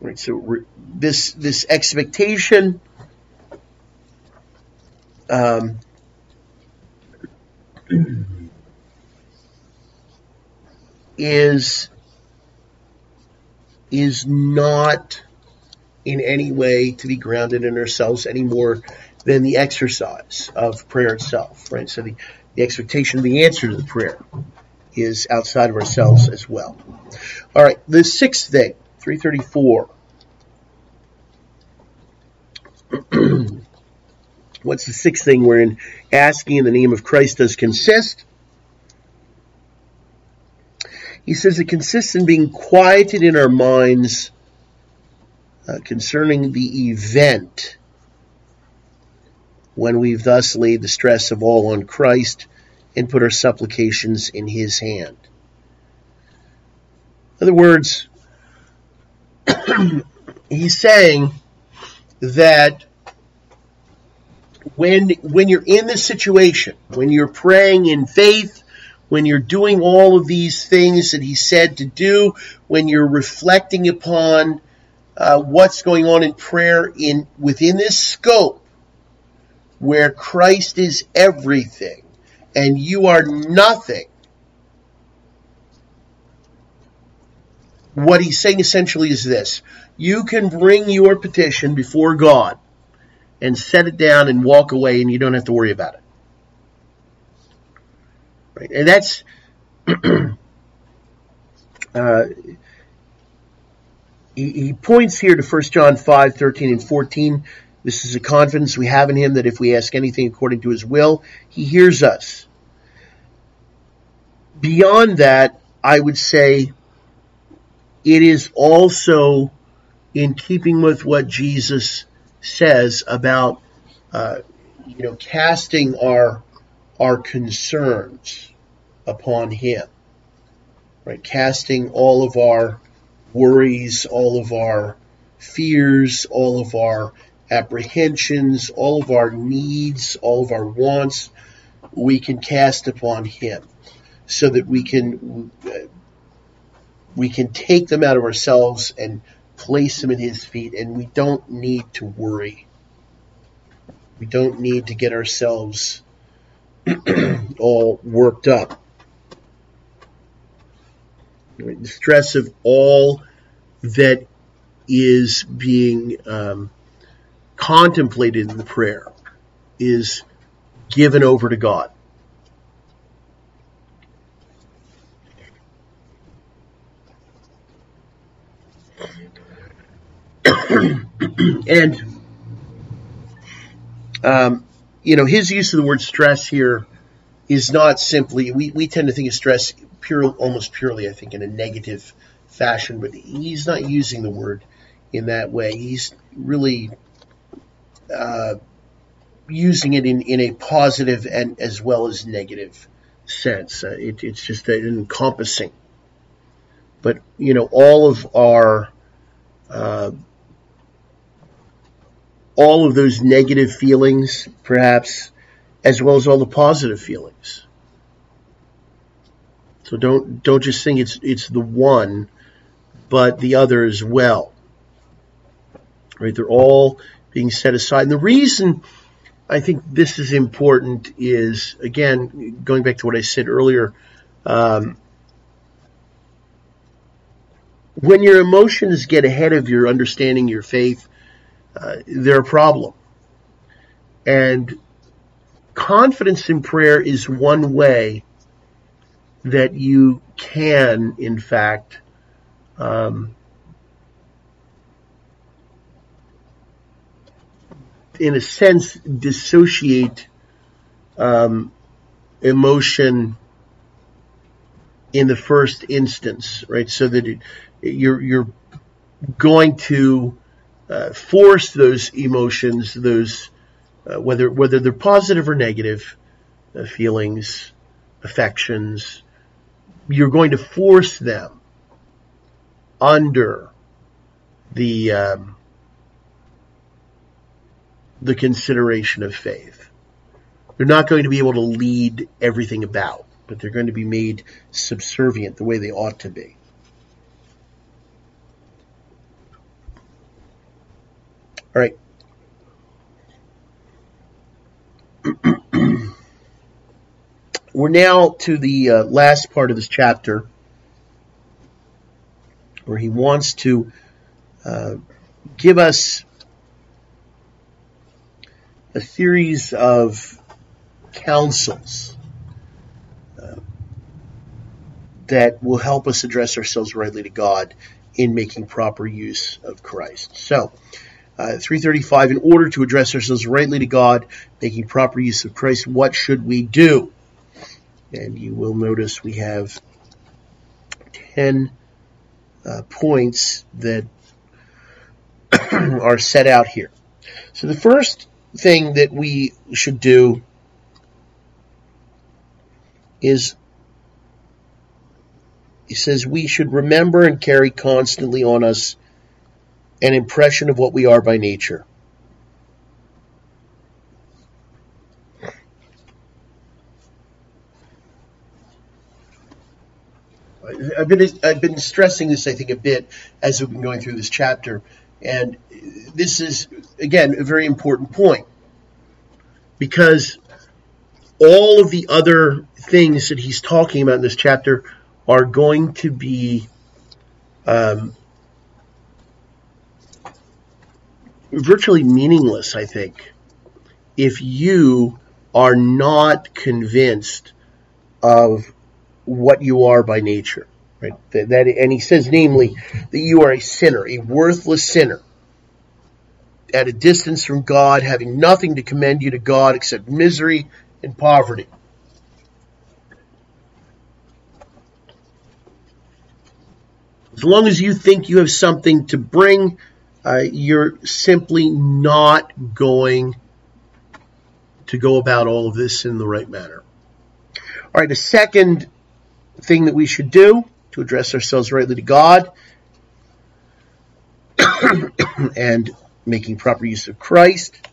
right, so this this expectation um, is is not in any way to be grounded in ourselves any more than the exercise of prayer itself, right? So the, the expectation of the answer to the prayer is outside of ourselves as well. All right, the sixth thing, 334. What's the sixth thing wherein asking in the name of Christ does consist? He says it consists in being quieted in our minds uh, concerning the event when we've thus laid the stress of all on Christ and put our supplications in his hand. In other words, he's saying that when when you're in this situation, when you're praying in faith, when you're doing all of these things that he said to do, when you're reflecting upon uh, what's going on in prayer in within this scope where Christ is everything and you are nothing. What he's saying essentially is this. You can bring your petition before God and set it down and walk away and you don't have to worry about it. Right? And that's uh, he, he, points here to 1 John 5, 13 and 14. This is a confidence we have in him that if we ask anything according to his will, he hears us. Beyond that, I would say it is also in keeping with what Jesus says about uh, you know casting our our concerns upon him right? Casting all of our worries all of our fears all of our apprehensions all of our needs all of our wants we can cast upon him so that we can we can take them out of ourselves and place him at his feet and we don't need to worry we don't need to get ourselves all worked up. The stress of all that is being um, contemplated in the prayer is given over to God. and um, you know, his use of the word stress here is not simply, we, we tend to think of stress pure, almost purely, I think, in a negative fashion, but he's not using the word in that way. He's really uh, using it in, in a positive and as well as negative sense. Uh, it, it's just an encompassing. But, you know, all of our uh, all of those negative feelings, perhaps, as well as all the positive feelings. So don't don't just think it's it's the one, but the other as well. Right? They're all being set aside. And the reason I think this is important is again going back to what I said earlier. Um, when your emotions get ahead of your understanding your faith, uh, they're a problem. And confidence in prayer is one way that you can, in fact, um, in a sense, dissociate um, emotion in the first instance, right? So that it, you're you're going to uh, force those emotions, those uh, whether whether they're positive or negative uh, feelings, affections, you're going to force them under the um, the consideration of faith. They're not going to be able to lead everything about, but they're going to be made subservient the way they ought to be. All right. We're now to the uh, last part of this chapter where he wants to uh, give us a series of counsels uh, that will help us address ourselves rightly to God in making proper use of Christ. So, uh, 335, in order to address ourselves rightly to God, making proper use of Christ, what should we do? And you will notice we have 10 uh, points that are set out here. So the first thing that we should do is he says we should remember and carry constantly on us an impression of what we are by nature. I've been I've been stressing this I think a bit as we've been going through this chapter, and this is again a very important point because all of the other things that he's talking about in this chapter are going to be um, virtually meaningless, I think, if you are not convinced of what you are by nature. Right? That, that, and he says, namely, that you are a sinner, a worthless sinner, at a distance from God, having nothing to commend you to God except misery and poverty. As long as you think you have something to bring uh, you're simply not going to go about all of this in the right manner. All right, the second thing that we should do to address ourselves rightly to God and making proper use of Christ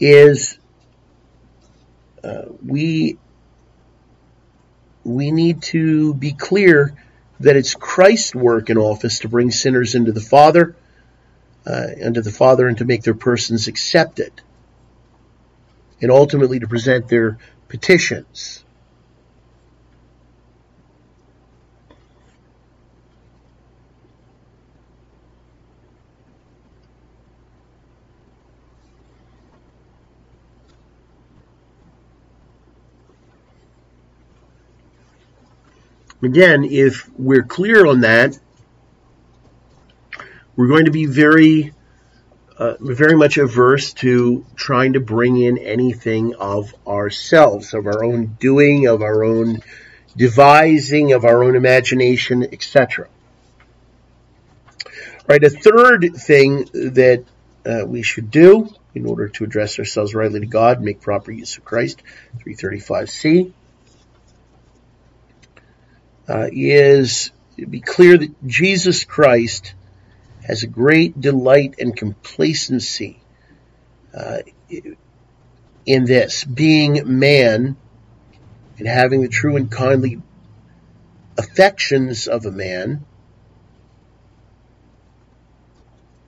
is uh, we we need to be clear that it's Christ's work in office to bring sinners into the Father, uh, the Father, and to make their persons accepted, and ultimately to present their petitions. Again, if we're clear on that, we're going to be very, uh, very much averse to trying to bring in anything of ourselves, of our own doing, of our own devising, of our own imagination, etc. Right. A third thing that uh, we should do in order to address ourselves rightly to God, make proper use of Christ, 335c, uh, is be clear that Jesus Christ has a great delight and complacency uh, in this, being man and having the true and kindly affections of a man.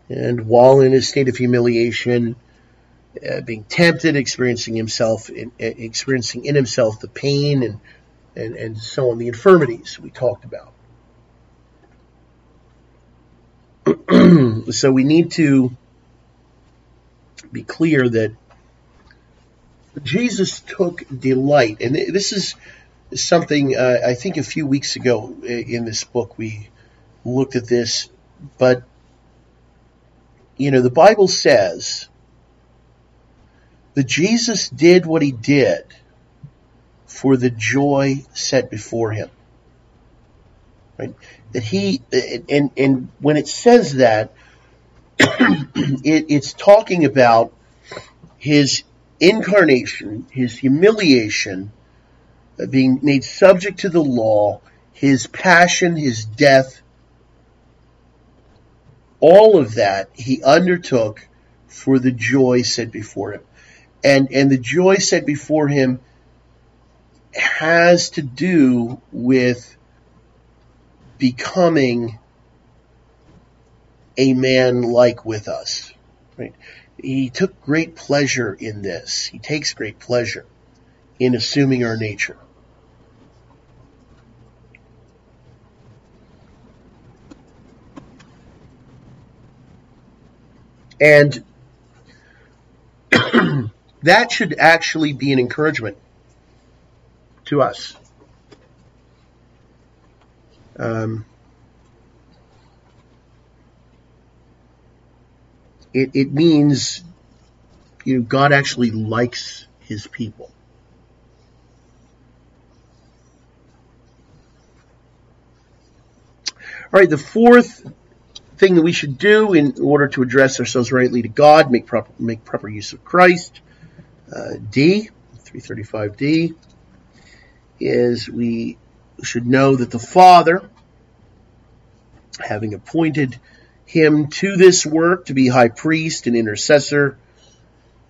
And while in a state of humiliation, uh, being tempted, experiencing himself, in, experiencing in himself the pain and and, and so on, the infirmities we talked about. so we need to be clear that Jesus took delight, and this is something uh, I think a few weeks ago in this book we looked at this, but you know the Bible says that Jesus did what he did for the joy set before him. Right? That he, and, and when it says that, it, it's talking about his incarnation, his humiliation, uh, being made subject to the law, his passion, his death, all of that he undertook for the joy set before him. And, and the joy set before him has to do with becoming a man like with us. Right? He took great pleasure in this. He takes great pleasure in assuming our nature. And that should actually be an encouragement to us. Um, it, it means you know God actually likes his people. All right, the fourth thing that we should do in order to address ourselves rightly to God, make proper make proper use of Christ. Uh, D, 335D, is we should know that the Father, having appointed him to this work to be high priest and intercessor,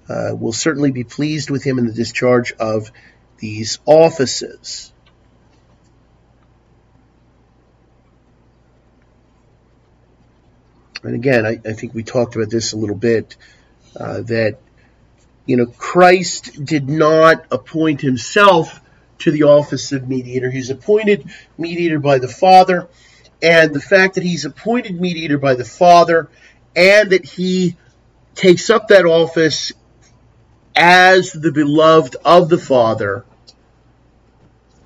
uh, will certainly be pleased with him in the discharge of these offices. And again, I, I think we talked about this a little bit, uh, that, you know, Christ did not appoint himself to the office of mediator. He's appointed mediator by the Father and the fact that he's appointed mediator by the Father and that he takes up that office as the beloved of the Father,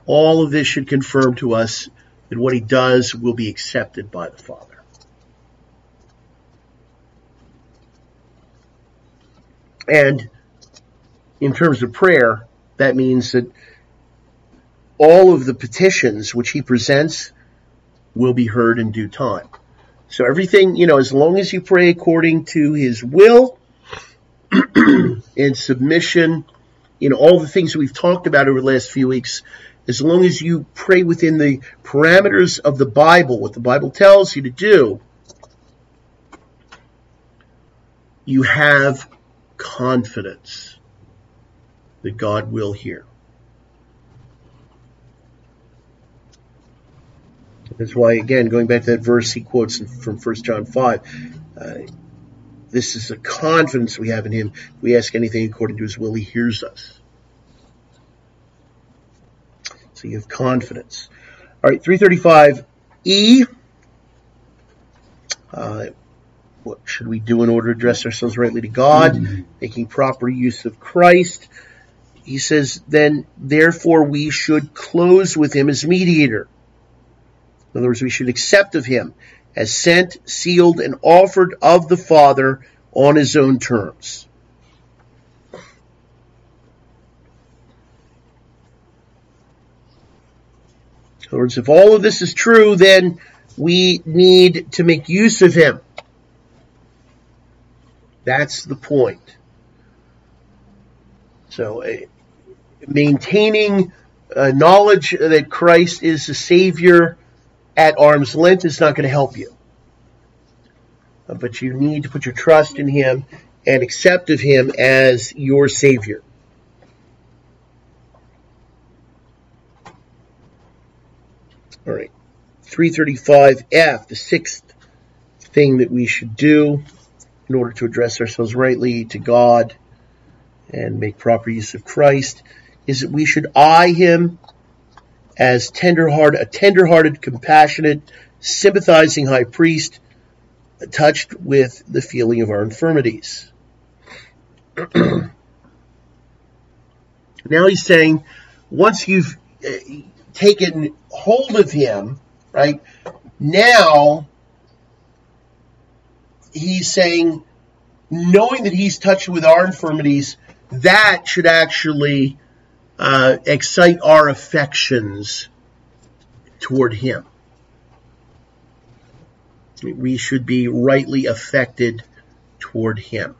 all of this should confirm to us that what he does will be accepted by the Father. And in terms of prayer, that means that all of the petitions which he presents will be heard in due time. So everything, you know, as long as you pray according to his will and submission, you know, all the things we've talked about over the last few weeks, as long as you pray within the parameters of the Bible, what the Bible tells you to do, you have confidence that God will hear. That's why, again, going back to that verse he quotes from 1 John 5, uh, this is the confidence we have in him. If we ask anything according to his will, he hears us. So you have confidence. All right, 335E. Uh, what should we do in order to address ourselves rightly to God? Mm-hmm. Making proper use of Christ. He says, then, therefore, we should close with him as mediator in other words, we should accept of him as sent, sealed, and offered of the Father on his own terms. In other words, if all of this is true, then we need to make use of him. That's the point. So, uh, maintaining uh, knowledge that Christ is the Savior at arm's length is not going to help you. Uh, but you need to put your trust in Him and accept of Him as your Savior. All right. 335F, the sixth thing that we should do in order to address ourselves rightly to God and make proper use of Christ is that we should eye Him as tenderhearted, a tenderhearted, compassionate, sympathizing high priest, touched with the feeling of our infirmities. now he's saying, once you've uh, taken hold of him, right, now he's saying, knowing that he's touched with our infirmities, that should actually uh, excite our affections toward Him. We should be rightly affected toward Him.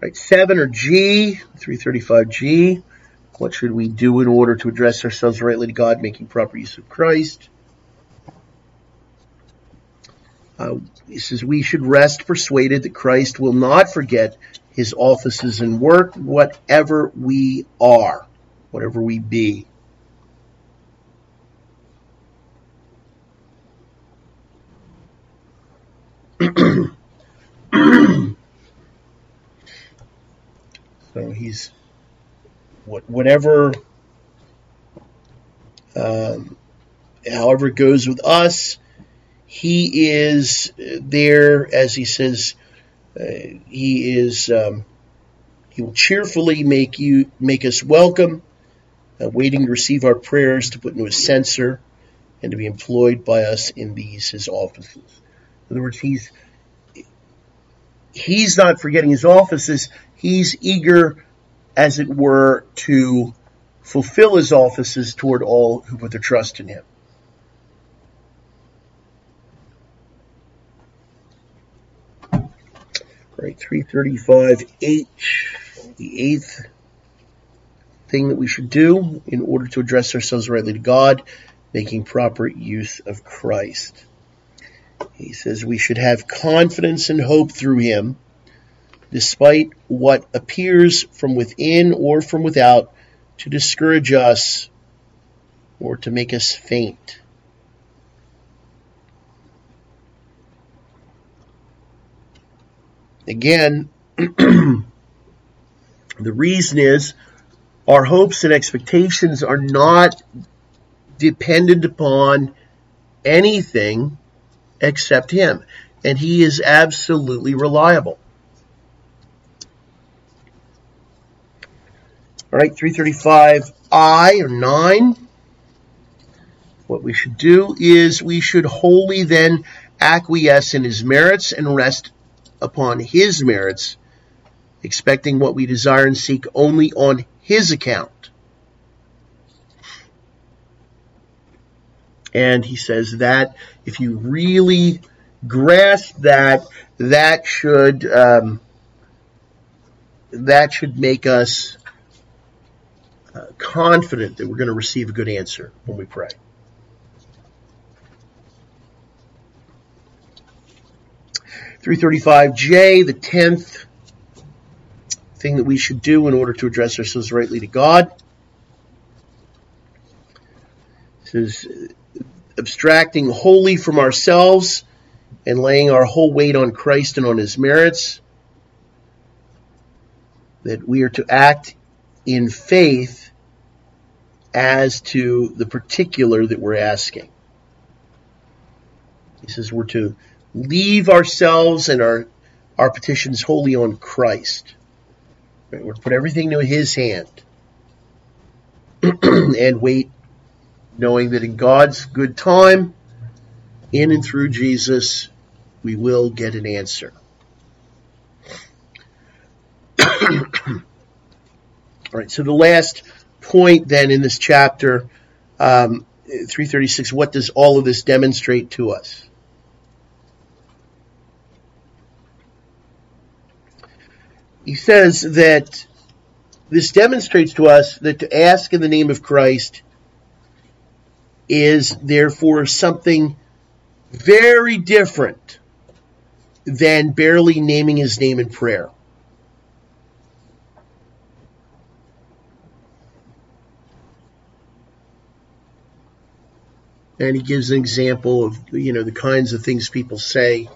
Right, seven or G, 335G. What should we do in order to address ourselves rightly to God, making proper use of Christ? Uh, he says we should rest persuaded that Christ will not forget his offices and work, whatever we are, whatever we be. so he's what whatever um, however it goes with us he is there, as he says, uh, he is. Um, he will cheerfully make you make us welcome, uh, waiting to receive our prayers to put into a censer, and to be employed by us in these his offices. In other words, he's he's not forgetting his offices. He's eager, as it were, to fulfill his offices toward all who put their trust in him. Right? 335H, the eighth thing that we should do in order to address ourselves rightly to God, making proper use of Christ. He says we should have confidence and hope through Him, despite what appears from within or from without to discourage us or to make us faint. Again, the reason is our hopes and expectations are not dependent upon anything except Him. And He is absolutely reliable. All right, 335I or 9. What we should do is we should wholly then acquiesce in His merits and rest upon his merits, expecting what we desire and seek only on his account. And he says that if you really grasp that, that should um, that should make us uh, confident that we're going to receive a good answer when we pray. 335J, the 10th thing that we should do in order to address ourselves rightly to God. It says, abstracting wholly from ourselves and laying our whole weight on Christ and on his merits, that we are to act in faith as to the particular that we're asking. He says we're to leave ourselves and our, our petitions wholly on Christ. Right? We're to put everything into His hand and wait, knowing that in God's good time, in and through Jesus, we will get an answer. All right, so the last point then in this chapter, um, 336, what does all of this demonstrate to us? He says that this demonstrates to us that to ask in the name of Christ is therefore something very different than barely naming his name in prayer. And he gives an example of, you know, the kinds of things people say,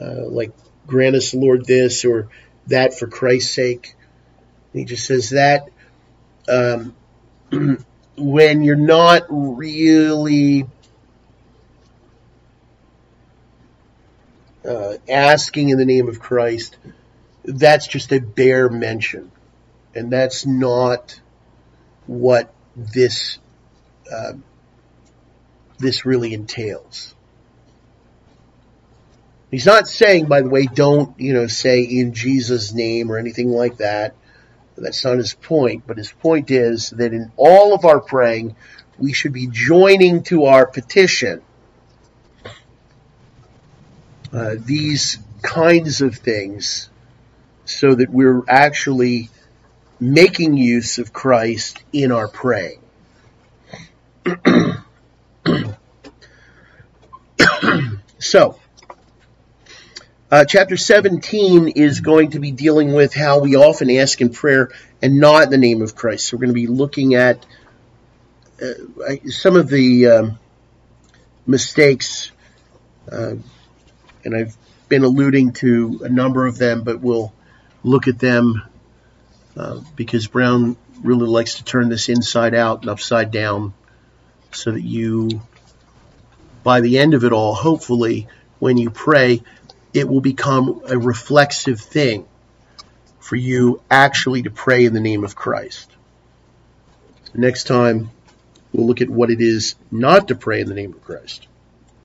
uh, like, grant us, Lord, this, or that for Christ's sake. He just says that um, when you're not really uh, asking in the name of Christ, that's just a bare mention. And that's not what this uh, this really entails. He's not saying, by the way, don't, you know, say in Jesus' name or anything like that. That's not his point. But his point is that in all of our praying, we should be joining to our petition uh, these kinds of things so that we're actually making use of Christ in our praying. so, uh, chapter 17 is going to be dealing with how we often ask in prayer and not in the name of Christ. So, we're going to be looking at uh, some of the um, mistakes, uh, and I've been alluding to a number of them, but we'll look at them uh, because Brown really likes to turn this inside out and upside down so that you, by the end of it all, hopefully, when you pray, it will become a reflexive thing for you actually to pray in the name of Christ. Next time, we'll look at what it is not to pray in the name of Christ.